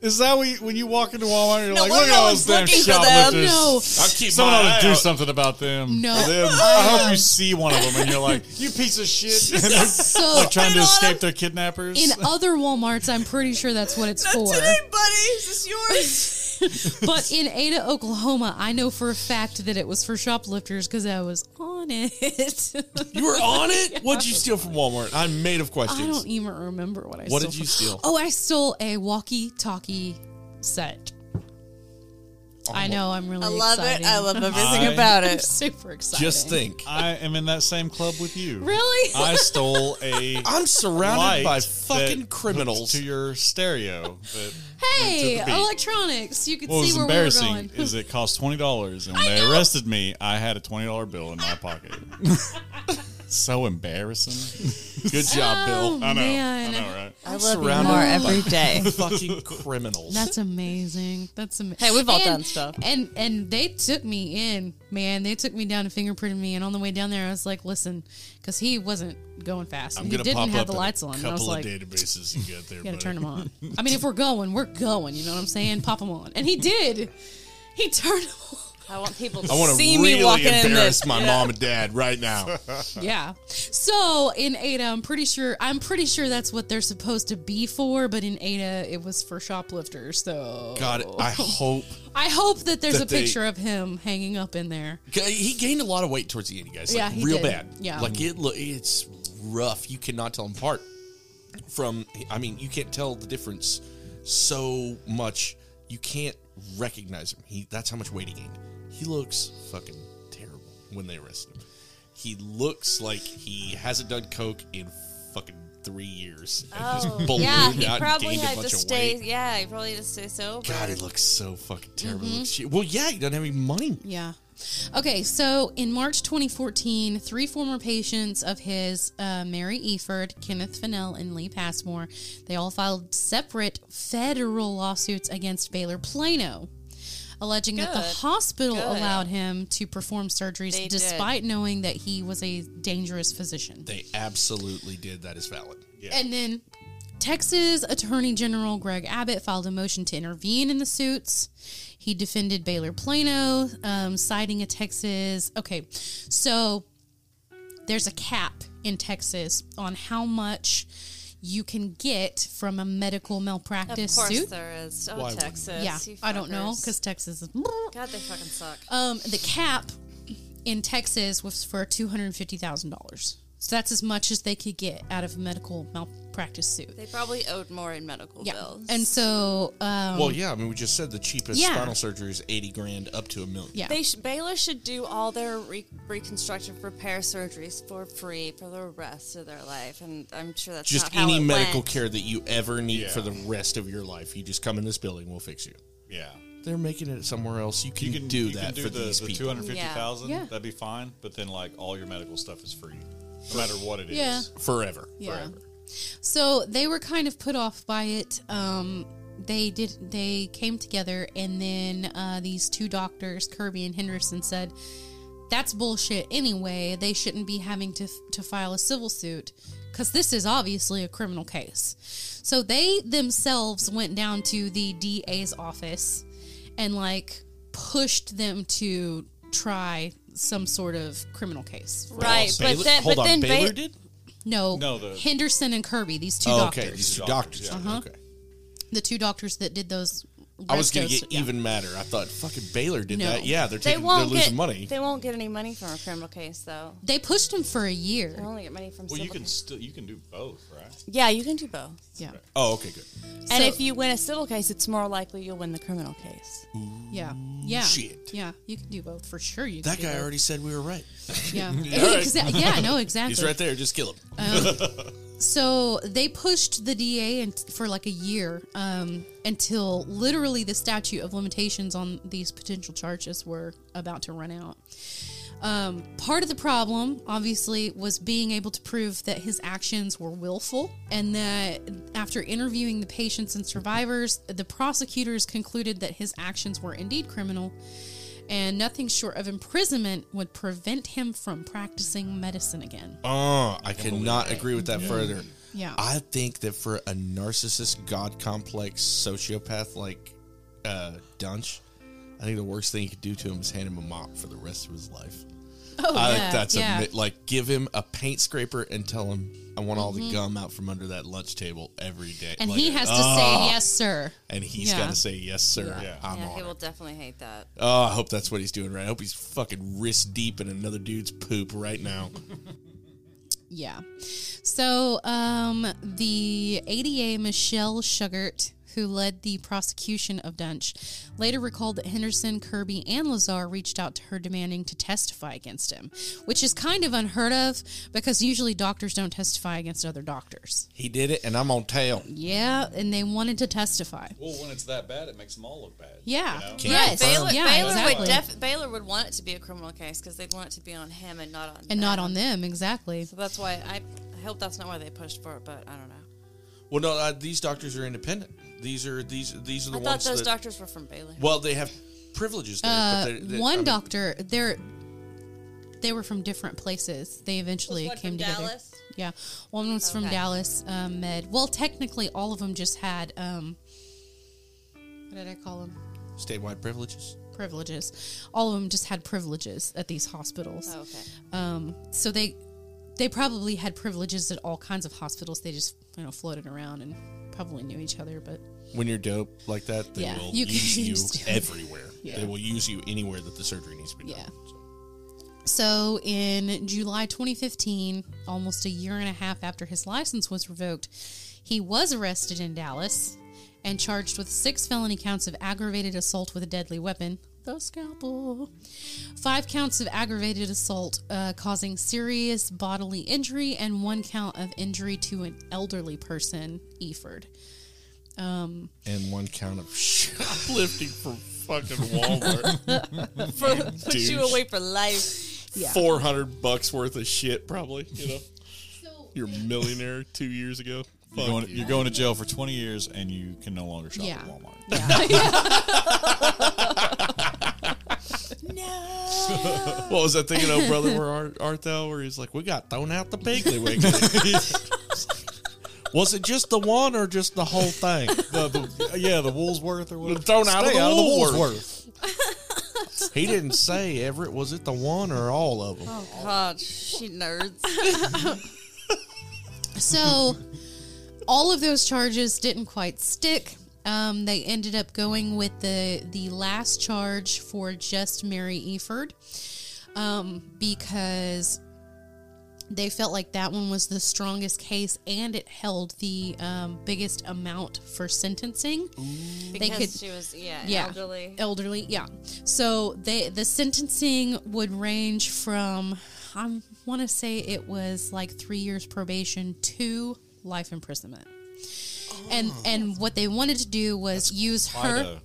Is that when you, when you walk into Walmart, and you're No, like, well, look at no all one's those damn looking for them. shoplifters. No. I'll keep Someone my ought eye to do out. something about them. No. For them. I hope you see one of them and you're like, you piece of shit. And they're So like trying to escape their kidnappers. in other Walmarts, I'm pretty sure that's what it's for. buddy. Is this yours? But in Ada, Oklahoma, I know for a fact that it was for shoplifters because I was on it. You were on it. What'd you steal from Walmart? I'm made of questions. I don't even remember what I stole. What stole. did you from- steal? Oh, I stole a walkie-talkie set. Oh. I know. I'm really. I love excited. it. I love everything I- about I'm it. super excited. Just think, I am in that same club with you. Really? I stole a I'm surrounded light by that fucking hooked criminals. to your stereo. That hey, to the beat. electronics. You can what see was where we were embarrassing going. is it cost twenty dollars, and when they arrested me, I had a twenty dollar bill in my pocket. so embarrassing. Good job, Oh, Bill. I know. man. I know, right? I love you surrounded more by every day. fucking criminals. That's amazing. That's amazing. Hey, we've all done stuff. And and they took me in, man. They took me down and fingerprinted me. And on the way down there, I was like, listen, because he wasn't going fast. I'm he gonna didn't pop have up the in lights a on. And couple I was like, of databases you got there. you gotta turn them on. I mean, if we're going, we're going. You know what I'm saying? Pop them on. And he did. He turned them on. I want people to I want to see really me walking in embarrass this. my Yeah. mom and dad right now. Yeah. So in Ada, I'm pretty sure I'm pretty sure that's what they're supposed to be for, but in Ada it was for shoplifters. So God, I hope I hope that there's that a they- picture of him hanging up in there. he gained a lot of weight towards the end, you guys. Like, Yeah, he real did. bad. Yeah. like it. lo- It's rough. You cannot tell them apart. From, I mean, you can't tell the difference so much. You can't recognize him. He. That's how much weight he gained. He looks fucking terrible when they arrested him. He looks like he hasn't done coke in fucking three years. And Oh, yeah, he probably gained a had to stay. weight. Yeah, he probably had to stay sober. God, he looks so fucking terrible. Mm-hmm. Well, yeah, he doesn't have any money. Yeah. Okay, so in March 2014, three former patients of his, uh, Mary Efurd, Kenneth Fennell, and Lee Passmore, they all filed separate federal lawsuits against Baylor Plano, alleging that the hospital Good. allowed him to perform surgeries They did. despite knowing that he was a dangerous physician. They absolutely did. That is valid. And then Texas Attorney General Greg Abbott filed a motion to intervene in the suits. He defended Baylor Plano, um, citing a Texas. Okay, so there's a cap in Texas on how much you can get from a medical malpractice Of course suit. there is. Oh, Why wouldn't Texas. Yeah, you I don't know fuckers. because Texas is. God, they fucking suck. Um, the cap in Texas was for two hundred fifty thousand dollars. So that's as much as they could get out of a medical malpractice suit. They probably owed more in medical Yeah, bills. and so um, Well, yeah, I mean, we just said the cheapest Yeah. spinal surgery is 80 grand up to a million. yeah, They sh- Baylor should do all their re- reconstructive repair surgeries for free for the rest of their life, and I'm sure that's Just not how any it medical went. care that you ever need Yeah. for the rest of your life. You just come in this building, we'll fix you. Yeah. They're making it somewhere else. You can, You can do you that can do for the, these the people. two hundred fifty thousand. Yeah. That'd be fine. But then like all your medical stuff is free, no matter what it is. Yeah. Forever. Yeah. Forever. So they were kind of put off by it. Um, they did. They came together, and then uh, these two doctors, Kirby and Henderson, said, "That's bullshit. Anyway, they shouldn't be having to to file a civil suit because this is obviously a criminal case." So they themselves went down to the DA's office and like pushed them to try some sort of criminal case. Right, Baylor- but then hold but on, then Baylor Ba- did? No, No, the- Henderson and Kirby, these two Oh, doctors. okay. These two Doctors, doctors. yeah. Uh-huh. Okay. the two doctors that did those. I was going to get yeah. even madder. I thought fucking Baylor did No. that. Yeah, they're they taking, they're won't losing get money. They won't get any money from a criminal case, though. They pushed him for a year. They only get money from. Well, you can case. still you can do both, right? Yeah, you can do both. Yeah, Oh, okay, good. and So- if you win a civil case, it's more likely you'll win the criminal case. yeah, yeah. Shit. Yeah, you can do both for sure. You That can do guy both. already said we were right. Yeah, right. Exa- yeah, no, exactly. He's right there. Just kill him. Um, So they pushed the DA and for like a year um, until literally the statute of limitations on these potential charges were about to run out. Um, part of the problem, obviously, was being able to prove that his actions were willful, and that after interviewing the patients and survivors, the prosecutors concluded that his actions were indeed criminal, and nothing short of imprisonment would prevent him from practicing medicine again. Oh, I cannot agree with that further. Yeah. I think that for a narcissist, god complex sociopath like uh, Duntsch, I think the worst thing you could do to him is hand him a mop for the rest of his life. Oh, I yeah, think that's yeah. a mi- like give him a paint scraper and tell him I want all the gum out from under that lunch table every day. Mm-hmm. and Like, he has to say yes, sir. and he's Yeah. got to say yes, sir. Yeah. I'm yeah, on he it. will definitely hate that. Oh, I hope that's what he's doing right. I hope he's fucking wrist deep in another dude's poop right now. Yeah. So, um, the ADA Michelle Shughart, who led the prosecution of Duntsch, later recalled that Henderson, Kirby, and Lazar reached out to her demanding to testify against him, which is kind of unheard of because usually doctors don't testify against other doctors. He did it, and I'm on tail. Yeah, and they wanted to testify. Well, when it's that bad, it makes them all look bad. Yeah. You know? Yes. Baylor, Yeah, Baylor exactly. would def- Baylor would want it to be a criminal case because they'd want it to be on him and not on and not them. on them, exactly. So that's why I, I hope that's not why they pushed for it, but I don't know. Well, no, uh, these doctors are independent. These are these these are the I thought ones those that. doctors were from Baylor. well, they have privileges there. Uh, but they, they, one I mean, doctor, they're they were from different places. They eventually one came from together. Dallas? Yeah, one was from Dallas um, Med. Well, technically, all of them just had um, what did I call them? statewide privileges. Privileges. All of them just had privileges at these hospitals. Oh, okay. Um, so they they probably had privileges at all kinds of hospitals. They just you know floated around and probably knew each other. But When you're dope like that, they Yeah, will you use you everywhere. Yeah. They will use you anywhere that the surgery needs to be done. Yeah. So. So in July 2015, almost a year and a half after his license was revoked, he was arrested in Dallas and charged with six felony counts of aggravated assault with a deadly weapon, the scalpel. Five counts of aggravated assault uh, causing serious bodily injury, and one count of injury to an elderly person, Efurd. Um, and one count of shoplifting from fucking Walmart. For, put you away for life. Yeah. Four hundred bucks worth of shit, probably. You know, So, you're a millionaire two years ago. You're going, you. you're going to jail for 20 years and you can no longer shop Yeah. at Walmart. Yeah. no. What was that thing thinking, oh brother, where art, art thou? Where he's like, we got thrown out the Piggly Wiggly. Was it just the one or just the whole thing? The, the, yeah, the Woolsworth or whatever. Thrown out of the out of the Woolsworth. He didn't say Everett. Was it the one or all of them? Oh God, she nerds. so all of those charges didn't quite stick. Um, they ended up going with the the last charge for just Mary Efurd um, because they felt like that one was the strongest case and it held the um, biggest amount for sentencing. Because could- she was yeah, yeah, elderly. elderly, yeah. So they the sentencing would range from I want to say it was like three years probation to life imprisonment. And and what they wanted to do was use Quite her.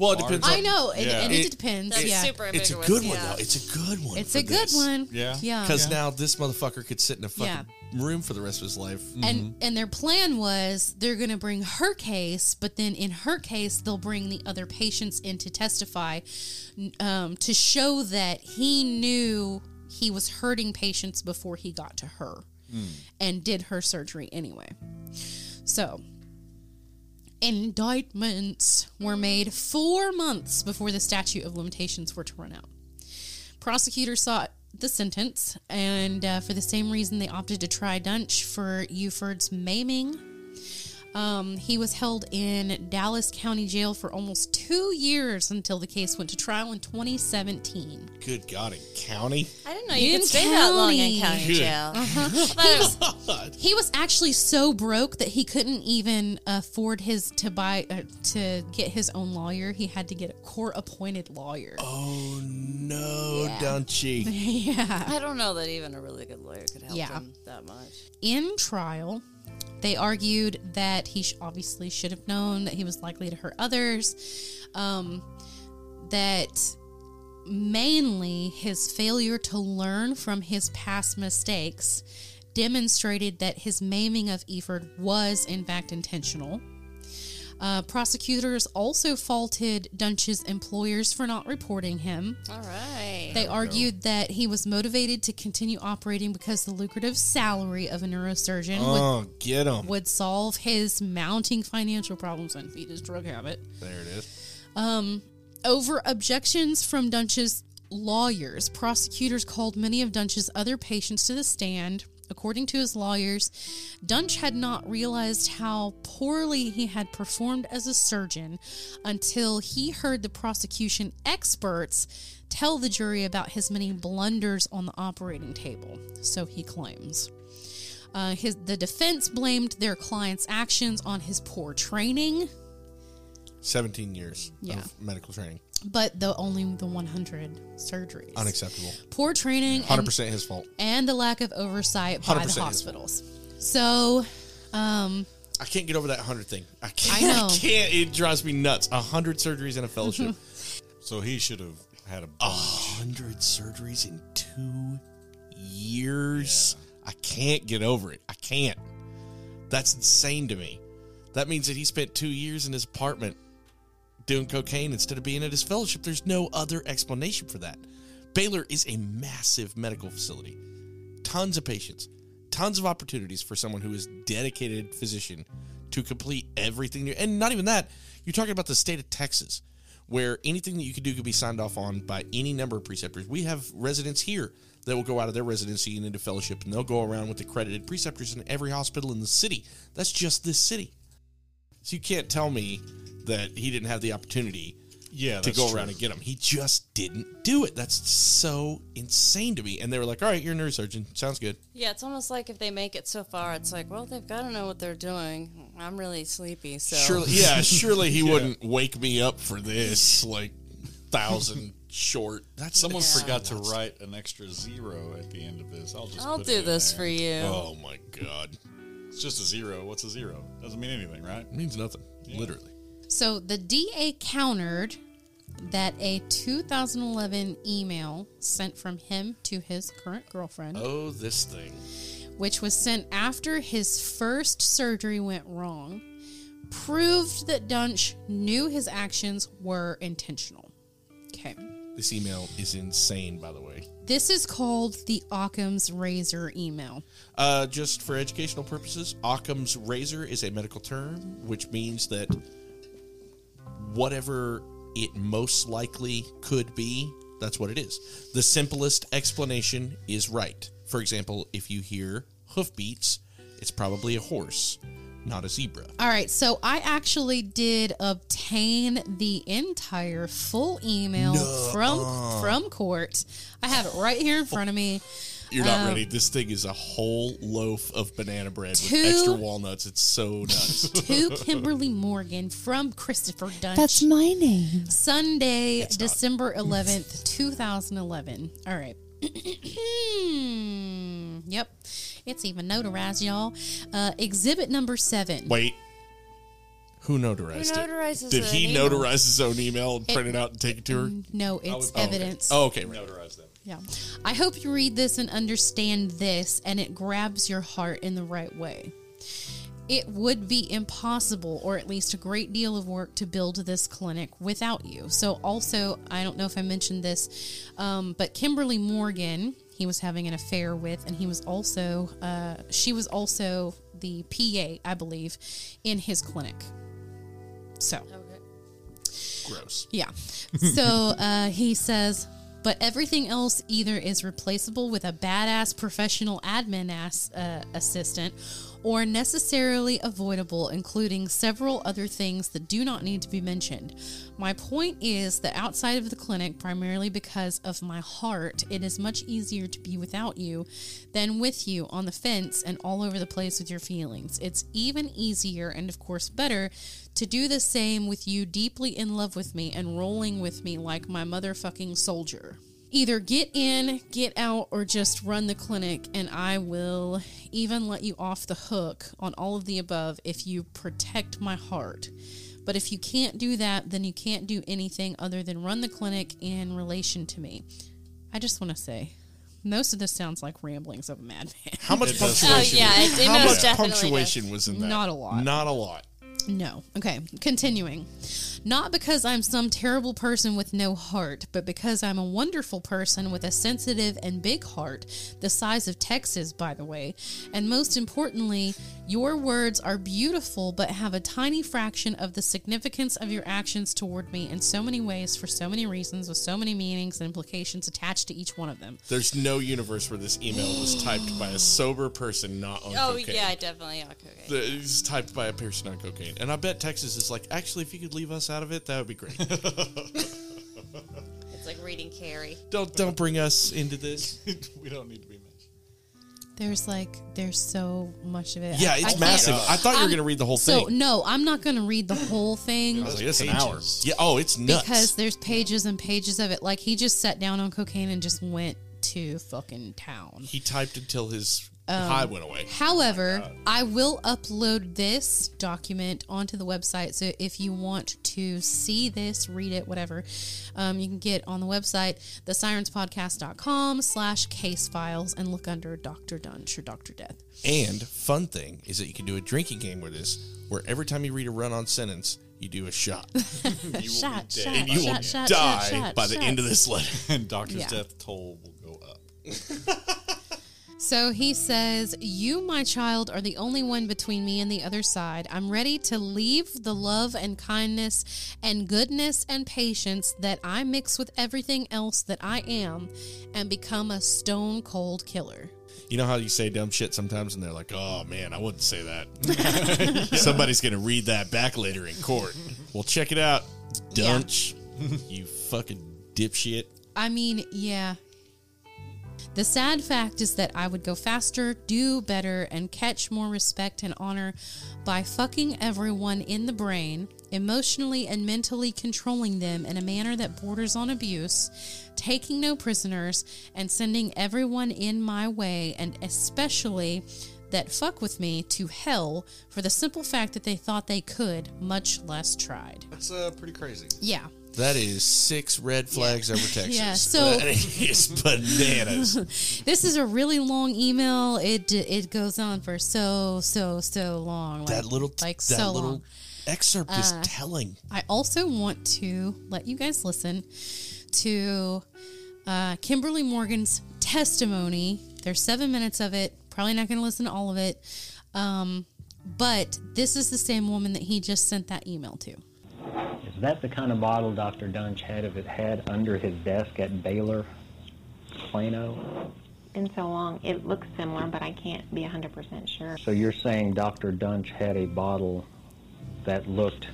A- Well, it depends. I know, and, Yeah. and it, It- depends. That's yeah, super It's a good one yeah. though. It's a good one. it's a good this. one. Yeah. yeah. Because now this motherfucker could sit in a fucking Yeah. room for the rest of his life. and and their plan was they're going to bring her case but then in her case they'll bring the other patients in to testify um, to show that he knew he was hurting patients before he got to her and did her surgery anyway so indictments were made four months before the statute of limitations were to run out prosecutors sought the sentence, and uh, for the same reason, they opted to try Duntsch for Efurd's maiming. Um, he was held in Dallas County Jail for almost two years until the case went to trial in 2017. Good God, in county. I didn't know you In could stay that long in county. county Good. jail. I thought it was- He was actually so broke that he couldn't even afford his to buy uh, to get his own lawyer. He had to get a court-appointed lawyer. Oh no, Dunchy. yeah. I don't know that even a really good lawyer could help Yeah. him that much. in trial, they argued that he sh- obviously should have known that he was likely to hurt others, um, that mainly his failure to learn from his past mistakes demonstrated that his maiming of Efurd was, in fact, intentional. Uh, prosecutors also faulted Duntsch's employers for not reporting him. All right. They argued that he was motivated to continue operating because the lucrative salary of a neurosurgeon would, Oh, get him. would solve his mounting financial problems and feed his drug habit. There it is. Over objections from Duntsch's lawyers, prosecutors called many of Duntsch's other patients to the stand. According to his lawyers, Duntsch had not realized how poorly he had performed as a surgeon until he heard the prosecution experts tell the jury about his many blunders on the operating table, so he claims. Uh, his, the defense blamed their client's actions on his poor training, 17 years Yeah. of medical training. but the only the 100 surgeries. Unacceptable. Poor training 100% and, his fault. and the lack of oversight by the hospitals. So, um, I can't get over that 100 thing. I can't. I know. can't. It drives me nuts. 100 surgeries in a fellowship. So he should have had a A bunch. 100 surgeries in two years. I can't get over it. I can't. That's insane to me. That means that he spent two years in his apartment doing cocaine instead of being at his fellowship. There's no other explanation for that. Baylor is a massive medical facility, tons of patients, tons of opportunities for someone who is dedicated physician to complete everything. And not even that, you're talking about the state of Texas, where anything that you could do could be signed off on by any number of preceptors. We have residents here that will go out of their residency and into fellowship, and they'll go around with accredited preceptors in every hospital in the city. That's just this city. So you can't tell me that he didn't have the opportunity Yeah, to that's go true. around and get him. He just didn't do it. That's so insane to me. And they were like, "All right, you're a neurosurgeon. Sounds good." Yeah, it's almost like if they make it so far, it's like, well, they've got to know what they're doing. I'm really sleepy, so Surely, yeah, surely he wouldn't wake me up for this. Like, thousand short. That's Someone so forgot to write an extra zero at the end of this. I'll just I'll put do it this there. for you. Oh my god, It's just a zero. What's a zero? Doesn't mean anything, right? it means nothing. Literally. So the DA countered that a 2011 email sent from him to his current girlfriend, Oh, this thing. which was sent after his first surgery went wrong, proved that Duntsch knew his actions were intentional. Okay. This email is insane, by the way. This is called the Occam's razor email. Uh, just for educational purposes, Occam's razor is a medical term, which means that whatever it most likely could be, that's what it is. The simplest explanation is right. For example, if you hear hoofbeats, it's probably a horse, not a zebra. All right, so I actually did obtain the entire full email from from court. I have it right here in front of me. You're not Um, ready. This thing is a whole loaf of banana bread with extra walnuts. It's so nuts. To Kimberly Morgan from Christopher Duntsch. That's my name. Sunday, not. December 11th, 2011. All right. yep. It's even notarized, y'all. Uh, exhibit number seven. Wait. Who notarized Who it? Did he email? notarize his own email and print it out and take it to her? No, it's Oh, okay. evidence. Oh, okay. Right. Notarize them. Yeah. I hope you read this and understand this and it grabs your heart in the right way. It would be impossible, or at least a great deal of work, to build this clinic without you. So, also, I don't know if I mentioned this, um, but Kimberly Morgan, he was having an affair with, and he was also, uh, she was also the PA, I believe, in his clinic. So, Gross. yeah. So uh, he says, but everything else either is replaceable with a badass professional admin ass uh, assistant or necessarily avoidable, including several other things that do not need to be mentioned. My point is that outside of the clinic, primarily because of my heart, it is much easier to be without you than with you on the fence and all over the place with your feelings. It's even easier and, of course, better to do the same with you deeply in love with me and rolling with me like my motherfucking soldier. Either get in, get out, or just run the clinic, and I will even let you off the hook on all of the above if you protect my heart. But if you can't do that, then you can't do anything other than run the clinic in relation to me. I just want to say, most of this sounds like ramblings of a madman. How much punctuation? Oh, yeah, it- it how much definitely does. punctuation was in that? Not a lot. Not a lot. No. Okay, continuing. Not because I'm some terrible person with no heart, but because I'm a wonderful person with a sensitive and big heart, the size of Texas, by the way. And most importantly, your words are beautiful, but have a tiny fraction of the significance of your actions toward me in so many ways, for so many reasons, with so many meanings and implications attached to each one of them. There's no universe where this email was typed by a sober person not on Oh cocaine. yeah, definitely on cocaine. The- It's typed by a person on cocaine. And I bet Texas is like, actually, if you could leave us out of it, that would be great. It's like reading Carrie. don't don't bring us into this. we don't need to be mentioned. There's like, there's so much of it. Yeah, I- I it's can't- massive. I thought you were I'm- going to read the whole So thing. no, I'm not going to read the whole thing I was like, it's an hour. Yeah. Oh, it's nuts. because there's pages and pages of it. Like he just sat down on cocaine and just went to fucking town. he typed until his Um, high went away. However, I will upload this document onto the website. So if you want to see this, read it, whatever, um, you can get on the website, thesirenspodcast.com slash case files and look under Dr. Duntsch or Dr. Death. And fun thing is that you can do a drinking game with this, where every time you read a run-on sentence, you do a shot, you shot, shot, and you shot, will shot, die shot, shot, by the shot. end of this letter. And doctor's Yeah. death toll will go up. So he says, You, my child, are the only one between me and the other side. I'm ready to leave the love and kindness and goodness and patience that I mix with everything else that I am and become a stone cold killer. You know how you say dumb shit sometimes, and they're like, "Oh man, I wouldn't say that." Somebody's gonna read that back later in court. Well, check it out, Duntsch. you fucking dipshit. I mean, yeah. The sad fact is that I would go faster, do better, and catch more respect and honor by fucking everyone in the brain, emotionally and mentally controlling them in a manner that borders on abuse, taking no prisoners, and sending everyone in my way, and especially that fuck with me to hell for the simple fact that they thought they could, much less tried. That's uh, pretty crazy. Yeah. That is six red flags over Texas. Yeah, so- that is bananas. This is a really long email. It it goes on for so so so long. that like- little like that so little long. excerpt is telling. I also want to let you guys listen to uh, Kimberly Morgan's testimony. There's seven minutes of it. Probably not going to listen to all of it. Um, but this is the same woman that he just sent that email to. Is that the kind of bottle Dr. Duntsch had of it had under his desk at Baylor, Plano? been so long. It looks similar, but I can't be 100% sure. So you're saying Dr. Duntsch had a bottle that looked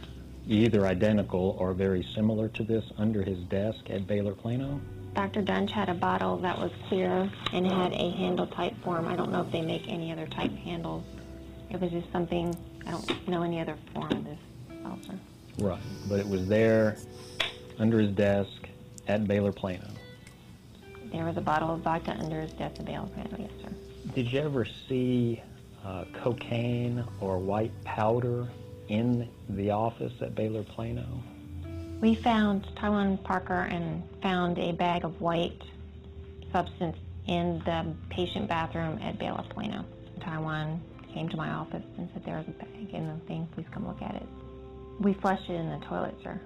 either identical or very similar to this under his desk at Baylor, Plano? Dr. Duntsch had a bottle that was clear and had a handle type form. I don't know if they make any other type handles. It was just something, I don't know any other form of this seltzer. Right. But it was there under his desk at Baylor, Plano. There was a bottle of vodka under his desk at Baylor Plano, yes, sir. Did you ever see uh, cocaine or white powder in the office at Baylor, Plano? We found, Taiwan Parker and found a bag of white substance in the patient bathroom at Baylor Plano. Taiwan came to my office and said there was a bag in the thing, please come look at it. We flushed it in the toilet, sir.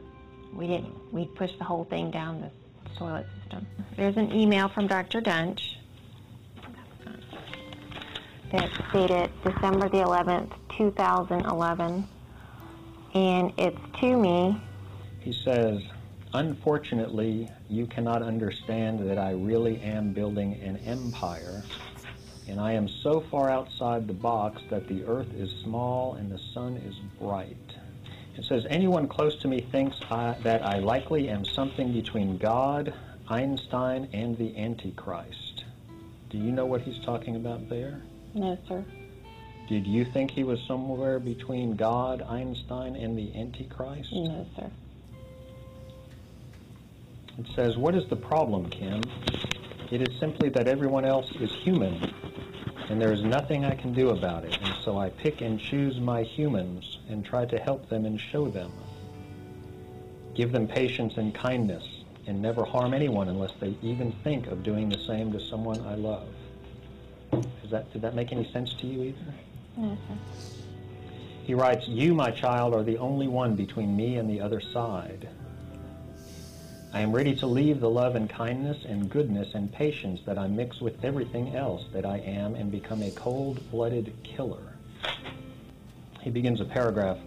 We didn't, we pushed the whole thing down the toilet system. There's an email from Dr. Duntsch that's dated December the 11th, 2011, and it's to me He says, Unfortunately, you cannot understand that I really am building an empire, and I am so far outside the box that the earth is small and the sun is bright. It says, Anyone close to me thinks I, that I likely am something between God, Einstein, and the Antichrist. Do you know what he's talking about there? No, sir. Did you think he was somewhere between God, Einstein, and the Antichrist? No, sir. It says, What is the problem, Kim? It is simply that everyone else is human, and there is nothing I can do about it, so I pick and choose my humans and try to help them and show them. Give them patience and kindness, and never harm anyone unless they even think of doing the same to someone I love. Is that, did that make any sense to you either? No, sir. He writes, You, my child, are the only one between me and the other side. I am ready to leave the love and kindness and goodness and patience that I mix with everything else that I am and become a cold-blooded killer. He begins a paragraph.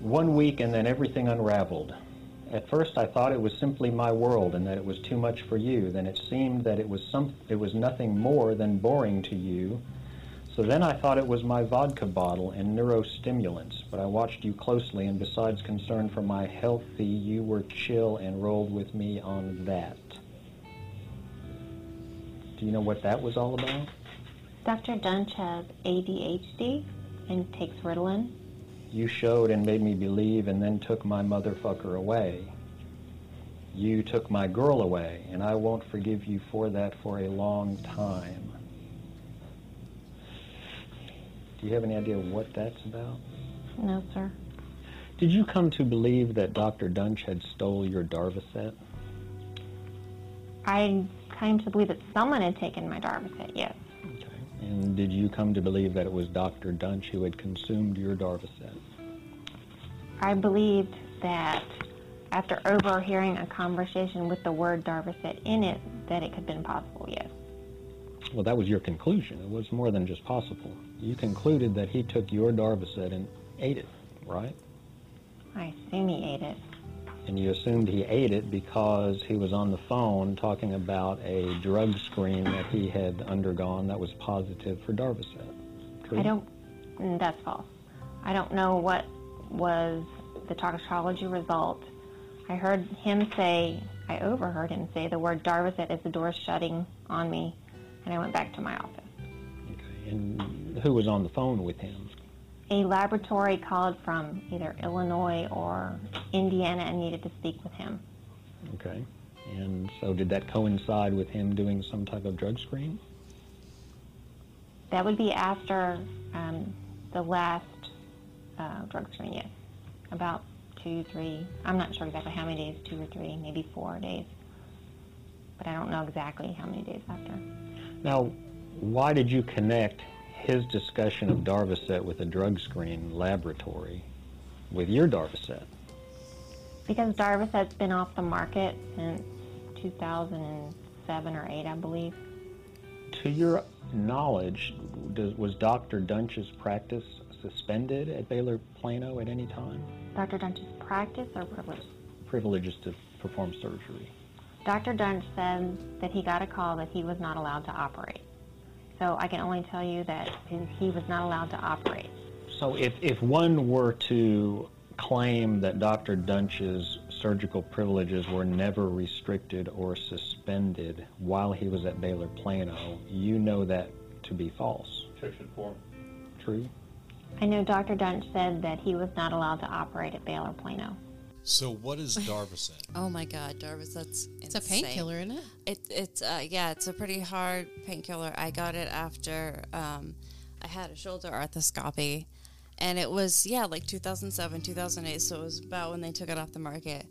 One week and then everything unraveled. At first I thought it was simply my world and that it was too much for you. Then it seemed that it was some it was nothing more than boring to you. So then I thought it was my vodka bottle and neurostimulants, but I watched you closely, and besides concern for my healthy, you were chill and rolled with me on that. Do you know what that was all about? Dr. Duntsch has ADHD and takes Ritalin. You showed and made me believe and then took my motherfucker away. You took my girl away, and I won't forgive you for that for a long time. Do you have any idea what that's about? No, sir. Did you come to believe that Dr. Duntsch had stole your Darvocet? I came to believe that someone had taken my Darvocet, yes. And did you come to believe that it was Dr. Duntsch who had consumed your Darvocet? I believed that after overhearing a conversation with the word Darvocet in it, that it could have been possible, yes. Well, that was your conclusion. It was more than just possible. You concluded that he took your Darvocet and ate it, right? I assume he ate it. And you assumed he ate it because he was on the phone talking about a drug screen that he had undergone that was positive for Darvocet. True? I don't, mm, that's false. I don't know what was the toxicology result. I heard him say, I overheard him say the word Darvocet as the door shutting on me. and I went back to my office. Okay. And who was on the phone with him? A laboratory called from either Illinois or Indiana and needed to speak with him. Okay. And so did that coincide with him doing some type of drug screen? That would be after um, the last uh, drug screen, yes. About two, three, I'm not sure exactly how many days, two or three, maybe four days. But I don't know exactly how many days after. Now, why did you connect his discussion of Darvocet with a drug screen laboratory with your Darvocet? Because Darvocet's been off the market since 2007 or 8, I believe. To your knowledge, does, was Dr. Duntsch's practice suspended at Baylor Plano at any time? Dr. Duntsch's practice or privilege? Privileges to perform surgery. Dr. Duntsch said that he got a call that he was not allowed to operate. So I can only tell you that he was not allowed to operate. So if, if one were to claim that Dr. Duntsch's surgical privileges were never restricted or suspended while he was at Baylor Plano, you know that to be false. True? I know Dr. Duntsch said that he was not allowed to operate at Baylor Plano. So what is Darvocet? Oh my God, Darvis, that's It's a painkiller, isn't it? It, it's uh, yeah, it's a pretty hard painkiller. I got it after um, I had a shoulder arthroscopy, and it was yeah, like 2007, 2008. So it was about when they took it off the market.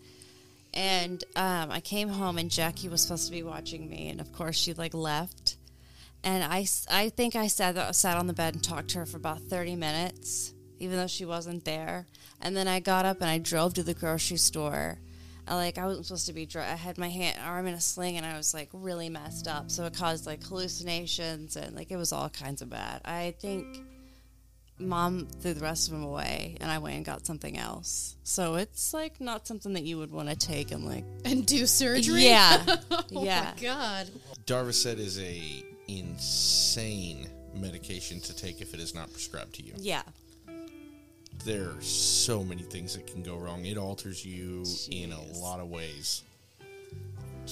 And um, I came home, and Jackie was supposed to be watching me, and of course she like left. And I, I think I sat sat on the bed and talked to her for about 30 minutes, even though she wasn't there. And then I got up and I drove to the grocery store. I, like I wasn't supposed to be. Dry. I had my hand arm in a sling and I was like really messed up. So it caused like hallucinations and like it was all kinds of bad. I think mom threw the rest of them away and I went and got something else. So it's like not something that you would want to take and like And do surgery? yeah oh yeah. my god. Darvocet is a insane medication to take if it is not prescribed to you. Yeah. There are so many things that can go wrong. It alters you in a lot of ways.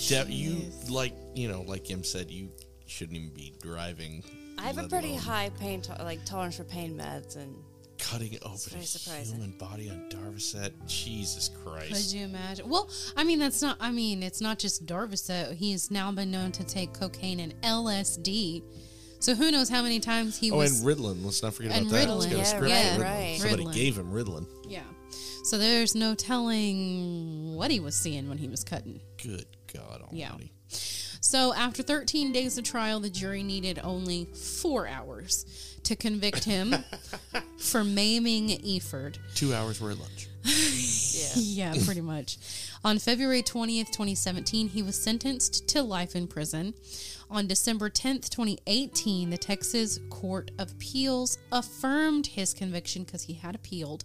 De- you like you know, like Kim said, you shouldn't even be driving. I have a pretty alone high pain to- like tolerance for pain meds and cutting oh, open very a surprising. human body on Darvocet. Jesus Christ. Could Christ! you imagine? Well, I mean, that's not. I mean, it's not just Darvocet. He's now been known to take cocaine and LSD. So who knows how many times he Oh, was? Oh, and Ritalin. Let's not forget about that. Let's Ritalin. Yeah, script right, Ritalin. right. Somebody Ritalin. gave him Ritalin. yeah. So there's no telling what he was seeing when he was cutting. Good God Almighty! Yeah. So after 13 days of trial, the jury needed only four hours to convict him for maiming Efurd. Two hours were lunch. Yeah. Yeah, pretty much. On February 20th, 2017, he was sentenced to life in prison. On December 10th, 2018, the Texas Court of Appeals affirmed his conviction because he had appealed,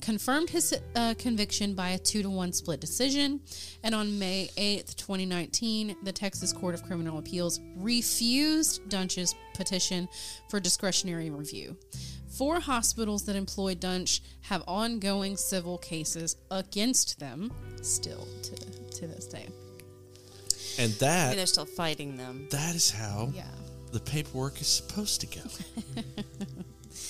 confirmed his uh, conviction by a two to one split decision. And on May 8th, 2019, the Texas Court of Criminal Appeals refused Duntsch's petition for discretionary review. Four hospitals that employ Duntsch have ongoing civil cases against them still to, to this day. And I mean, that they're still fighting them. that is how Yeah. the paperwork is supposed to go.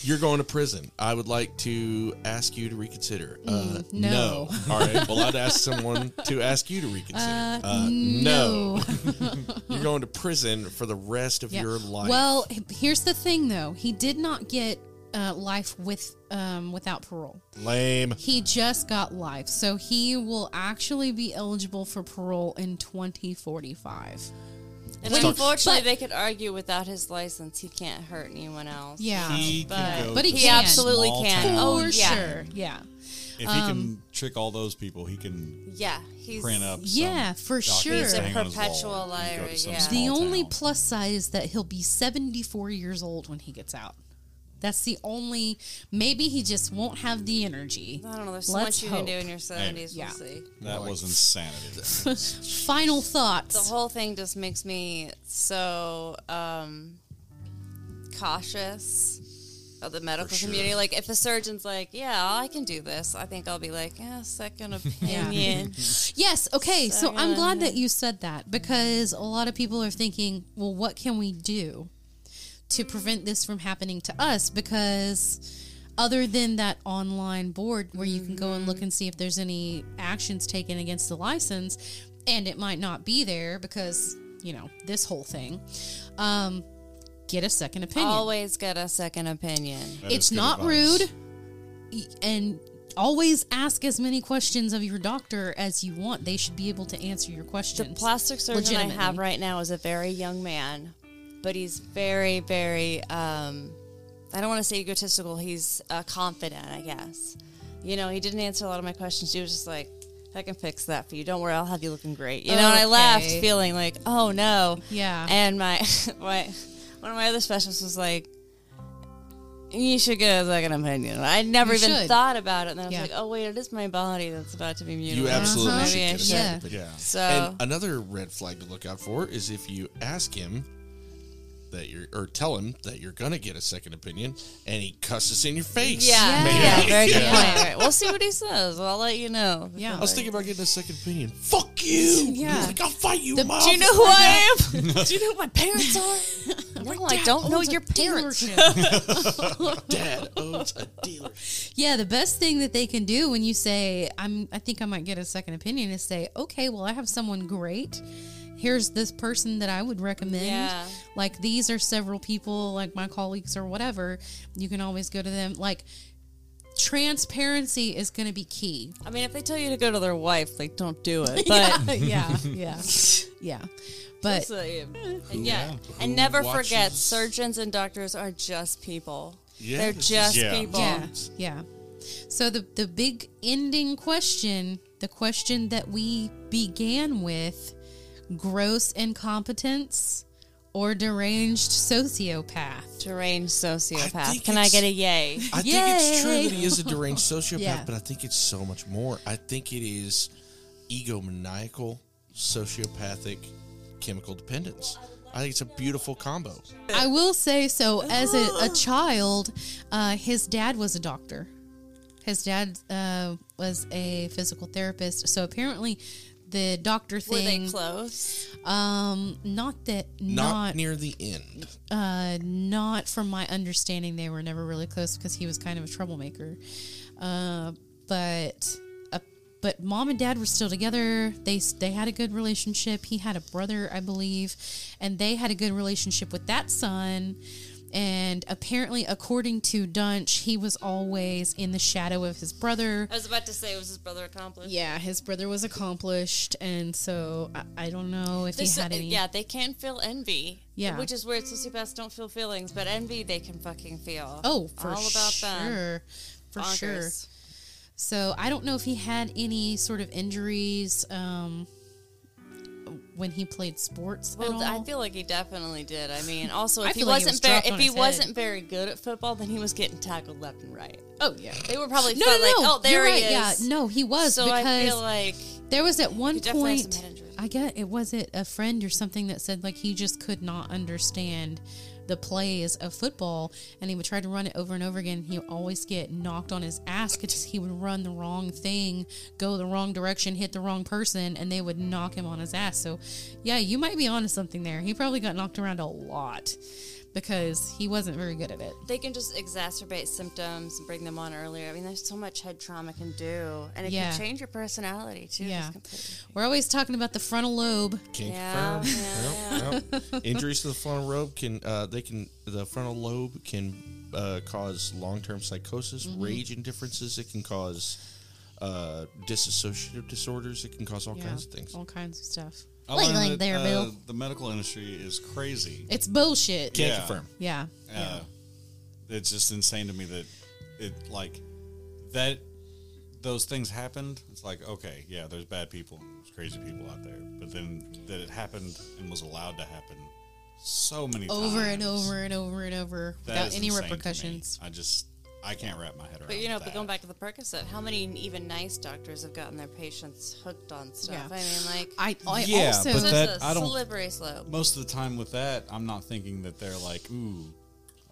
You're going to prison. I would like to ask you to reconsider. Uh, Mm, no. All right. Well, I'd ask someone to ask you to reconsider. Uh, no. You're going to prison for the rest of Yeah. your life. Well, here's the thing though. He did not get uh, life with um, without parole. lame. He just got life. So he will actually be eligible for parole in 2045. And When- unfortunately, but- they could argue without his license, he can't hurt anyone else. Yeah. He But- can go But he He can. absolutely can. town. Oh, For yeah. sure. Yeah. If he Um, can trick all those people, he can Yeah, he's print up. Yeah, for sure. He's a hang on his wall perpetual and go to liar, yeah. The only town. plus side is that he'll be 74 years old when he gets out. That's the only. Maybe he just won't have the energy. I don't know. There's so Let's much you can do in your 70s. Yeah. We'll see. That was insanity. Final thoughts. The whole thing just makes me so um, cautious of the medical sure. community. Like if a surgeon's like, "Yeah, I can do this," I think I'll be like, "Yeah, second opinion." Yes. Okay. So I'm glad that you said that because a lot of people are thinking, well, what can we do to prevent this from happening to us? Because other than that online board where you can go and look and see if there's any actions taken against the license, and it might not be there because, you know, this whole thing, um, get a second opinion Always get a second opinion. That is it's not advice. rude and always ask as many questions of your doctor as you want they should be able to answer your questions The questions plastic surgeon I have right now is a very young man, but he's very, very. Um, I don't want to say egotistical. He's uh, confident, I guess. You know, he didn't answer a lot of my questions. He was just like, "I can fix that for you. Don't worry, I'll have you looking great." You know, and I laughed, feeling like, "Oh no." Yeah. And my my one of my other specialists was like. You should get a second opinion. I never You even should. thought about it, and then I was Yeah. like, "Oh wait, it is my body that's about to be mutilated. You mutilated." absolutely Uh-huh. should get a second Yeah. opinion. Yeah. So And another red flag to look out for is if you ask him that you're, or tell him that you're gonna get a second opinion, and he cusses in your face. Yeah, Yeah. yeah, very good Yeah. point. Right. We'll see what he says. I'll let you know. Yeah. I was thinking about getting a second opinion. Fuck you. Yeah. Like, I'll fight you, The- mom. Do you know who I am? Do you know who my parents are? no, I don't know your parents. Dad owns a dealer. yeah the best thing that they can do when you say i'm i think i might get a second opinion is say okay well i have someone great here's this person that i would recommend Yeah. like these are several people like my colleagues or whatever you can always go to them like transparency is going to be key I mean, if they tell you to go to their wife, like, don't do it. But yeah yeah yeah but So, yeah. and yeah, and never forget, surgeons and doctors are just people. Yeah, They're this is- just Yeah. people. yeah yeah so the the big ending question the question that we began with gross incompetence or deranged sociopath Deranged sociopath. think Can I get a yay? I think it's true that he is a deranged sociopath, Yeah. but I think it's so much more. I think it is egomaniacal, sociopathic, chemical dependence. I think it's a beautiful combo. i will say so as a, a child uh, his dad was a doctor his dad uh, was a physical therapist so apparently the doctor thing. Were they thing close? um not that Not, not near the end. Uh, not from my understanding. They were never really close because he was kind of a troublemaker. Uh, but uh, but mom and dad were still together. They they had a good relationship. He had a brother, I believe, and they had a good relationship with that son. And apparently, according to Duntsch, he was always in the shadow of his brother. I was about to say, it was his brother accomplished? Yeah, his brother was accomplished, and so I, I don't know if he had any. Yeah, they can feel envy. Yeah. Which is weird. Sociopaths don't feel feelings, but envy they can fucking feel. Oh, for All about sure. them. For sure. So I don't know if he had any sort of injuries um, when he played sports. Well. I feel like he definitely did. I mean, also if he like he wasn't was very, if he wasn't very good at football, then he was getting tackled left and right. oh yeah. They were probably No, no, like, no. oh, there You're he right. Yeah, no, he was so because I feel like there was at one He definitely has point. head. I get it. Was it a friend or something that said like he just could not understand the plays of football, and he would try to run it over and over again. He would always get knocked on his ass because he would run the wrong thing, go the wrong direction, hit the wrong person, and they would knock him on his ass. So, yeah, you might be onto something there. He probably got knocked around a lot because he wasn't very good at it. they can just exacerbate symptoms and bring them on earlier. I mean, there's so much head trauma can do, and it Yeah. can change your personality too. Yeah. We're always talking about the frontal lobe. Can't Yeah, confirm. yeah, Yep, yep. Injuries to the frontal lobe can uh, they can the frontal lobe can uh, cause long term psychosis, Mm-hmm. rage indifferences. It can cause uh, dissociative disorders. It can cause all Yeah, kinds of things. all kinds of stuff. I Like- learned like that, there, uh, Bill. The medical industry is crazy. It's bullshit. Can't Yeah. confirm. Yeah. Uh, it's just insane to me that it like that those things happened. It's like okay, yeah, there's bad people, there's crazy people out there, but then that it happened and was allowed to happen so many times over and times, over and over and over that without is any insane to me. repercussions. I just I can't wrap my head around. But you know, that. but going back to the Percocet, how many even nice doctors have gotten their patients hooked on stuff? Yeah. I mean, like I, I Yeah, also but so that- it's a I don't- slippery slope. most of the time with that, I'm not thinking that they're like, ooh, I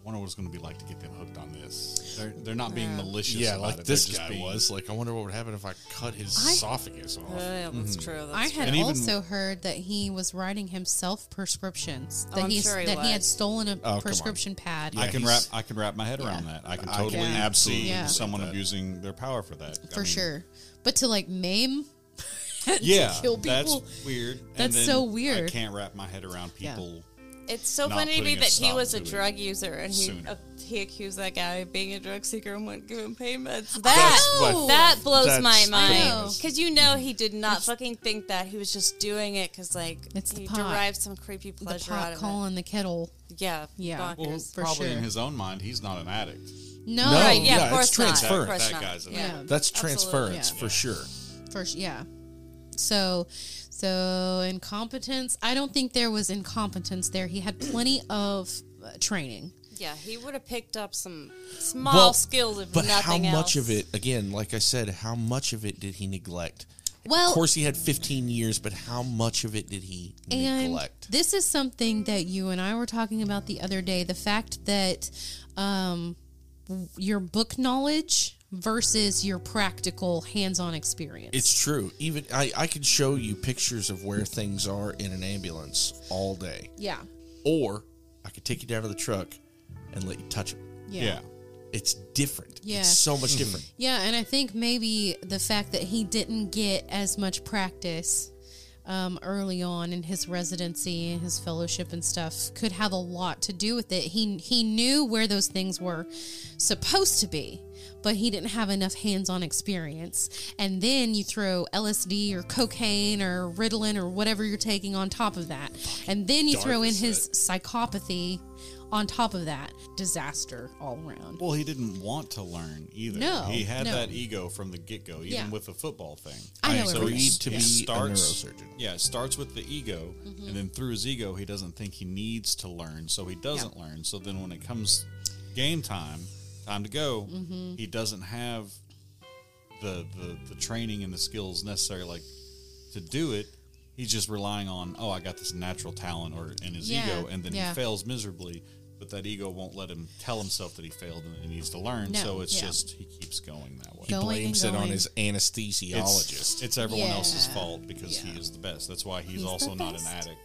wonder what it's going to be like to get them hooked on this. They're they're not being malicious. Yeah, about like it. They're this just guy being- was. Like, I wonder what would happen if I cut his I- esophagus off. Uh, yeah, that's true. That's I had And even- also heard that he was writing himself prescriptions. That Oh, I'm he's sure he that he had was. stolen a come on. prescription pad. I can wrap he's- I can wrap my head around that. I can I totally can Yeah. absolutely see Yeah. someone that. abusing their power for that. I for mean, sure. But to like maim, and to Yeah, kill people. that's weird. And That's then so weird. I can't wrap my head around Yeah. people. It's so funny to me that he was a drug user and he uh, he accused that guy of being a drug seeker and wouldn't give him payments. That That's that blows that's my mind because you know he did not fucking think that he was just doing it because like It's the he derived some creepy the pleasure pot out of calling the kettle. Yeah, Yeah. Well, bonkers. For probably in his own mind, he's not an addict. No, No, right? Yeah, yeah, of course it's transference. Of course That guy's an yeah. addict. That's transference yeah. for sure. First, yeah. So, so incompetence. I don't think there was incompetence there. He had plenty of uh, training. Yeah, he would have picked up some small Well, skills if But how else. much of it, again, like I said, how much of it did he neglect? Well, of course, he had 15 years, but how much of it did he and neglect? this is something that you and I were talking about the other day. The fact that um, your book knowledge versus your practical hands-on experience. It's true. Even I, I could show you pictures of where things are in an ambulance all day, yeah, or I could take you down to the truck and let you touch them. yeah. Yeah. It's different. Yeah. It's so much different. Yeah, and I think maybe the fact that he didn't get as much practice um, early on in his residency and his fellowship and stuff could have a lot to do with it. He he knew where those things were supposed to be, but he didn't have enough hands-on experience. And then you throw LSD or cocaine or Ritalin or whatever you're taking on top of that, and then you throw in his psychopathy on top of that. Disaster all around. Well, he didn't want to learn either. No, he had no. that ego from the get go, even Yeah. with the football thing. I know so everything. he Agreed to it be a neurosurgeon. Yeah, it starts with the ego, and then through his ego, he doesn't think he needs to learn, so he doesn't learn. So then, when it comes game time, time to go, Mm-hmm. he doesn't have the, the the training and the skills necessary, like to do it. He's just relying on, oh, I got this natural talent, or in his Yeah, ego, and then yeah. he fails miserably. But that ego won't let him tell himself that he failed and he needs to learn. No, so it's yeah. just he keeps going that way. He Going blames it on his It's, anesthesiologist. it's everyone else's fault because he is the best. That's why he's, He's also not an best. addict,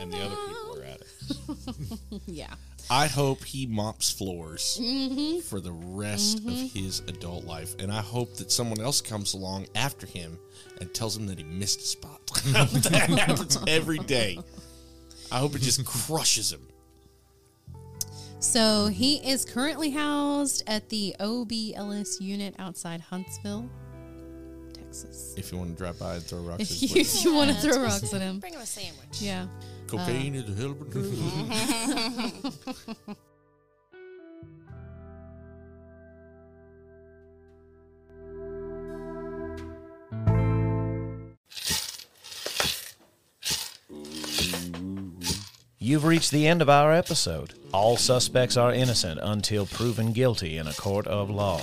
and the other people are addicts. Yeah. I hope he mops floors Mm-hmm. for the rest of his adult life. And I hope that someone else comes along after him and tells him that he missed a spot. that happens every day. I hope it just crushes him. So he is currently housed at the O.B. Ellis unit outside Huntsville, Texas. If you want to drop by and throw rocks, If you, his if you want to throw rocks at him, Bring him a sandwich. yeah. cocaine is a hell of a drug. Uh, You've reached the end of our episode. All suspects are innocent until proven guilty in a court of law.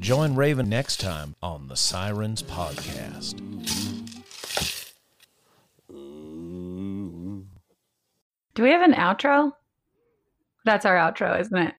Join Raven next time on the Sirens Podcast. Do we have an outro? That's our outro, isn't it?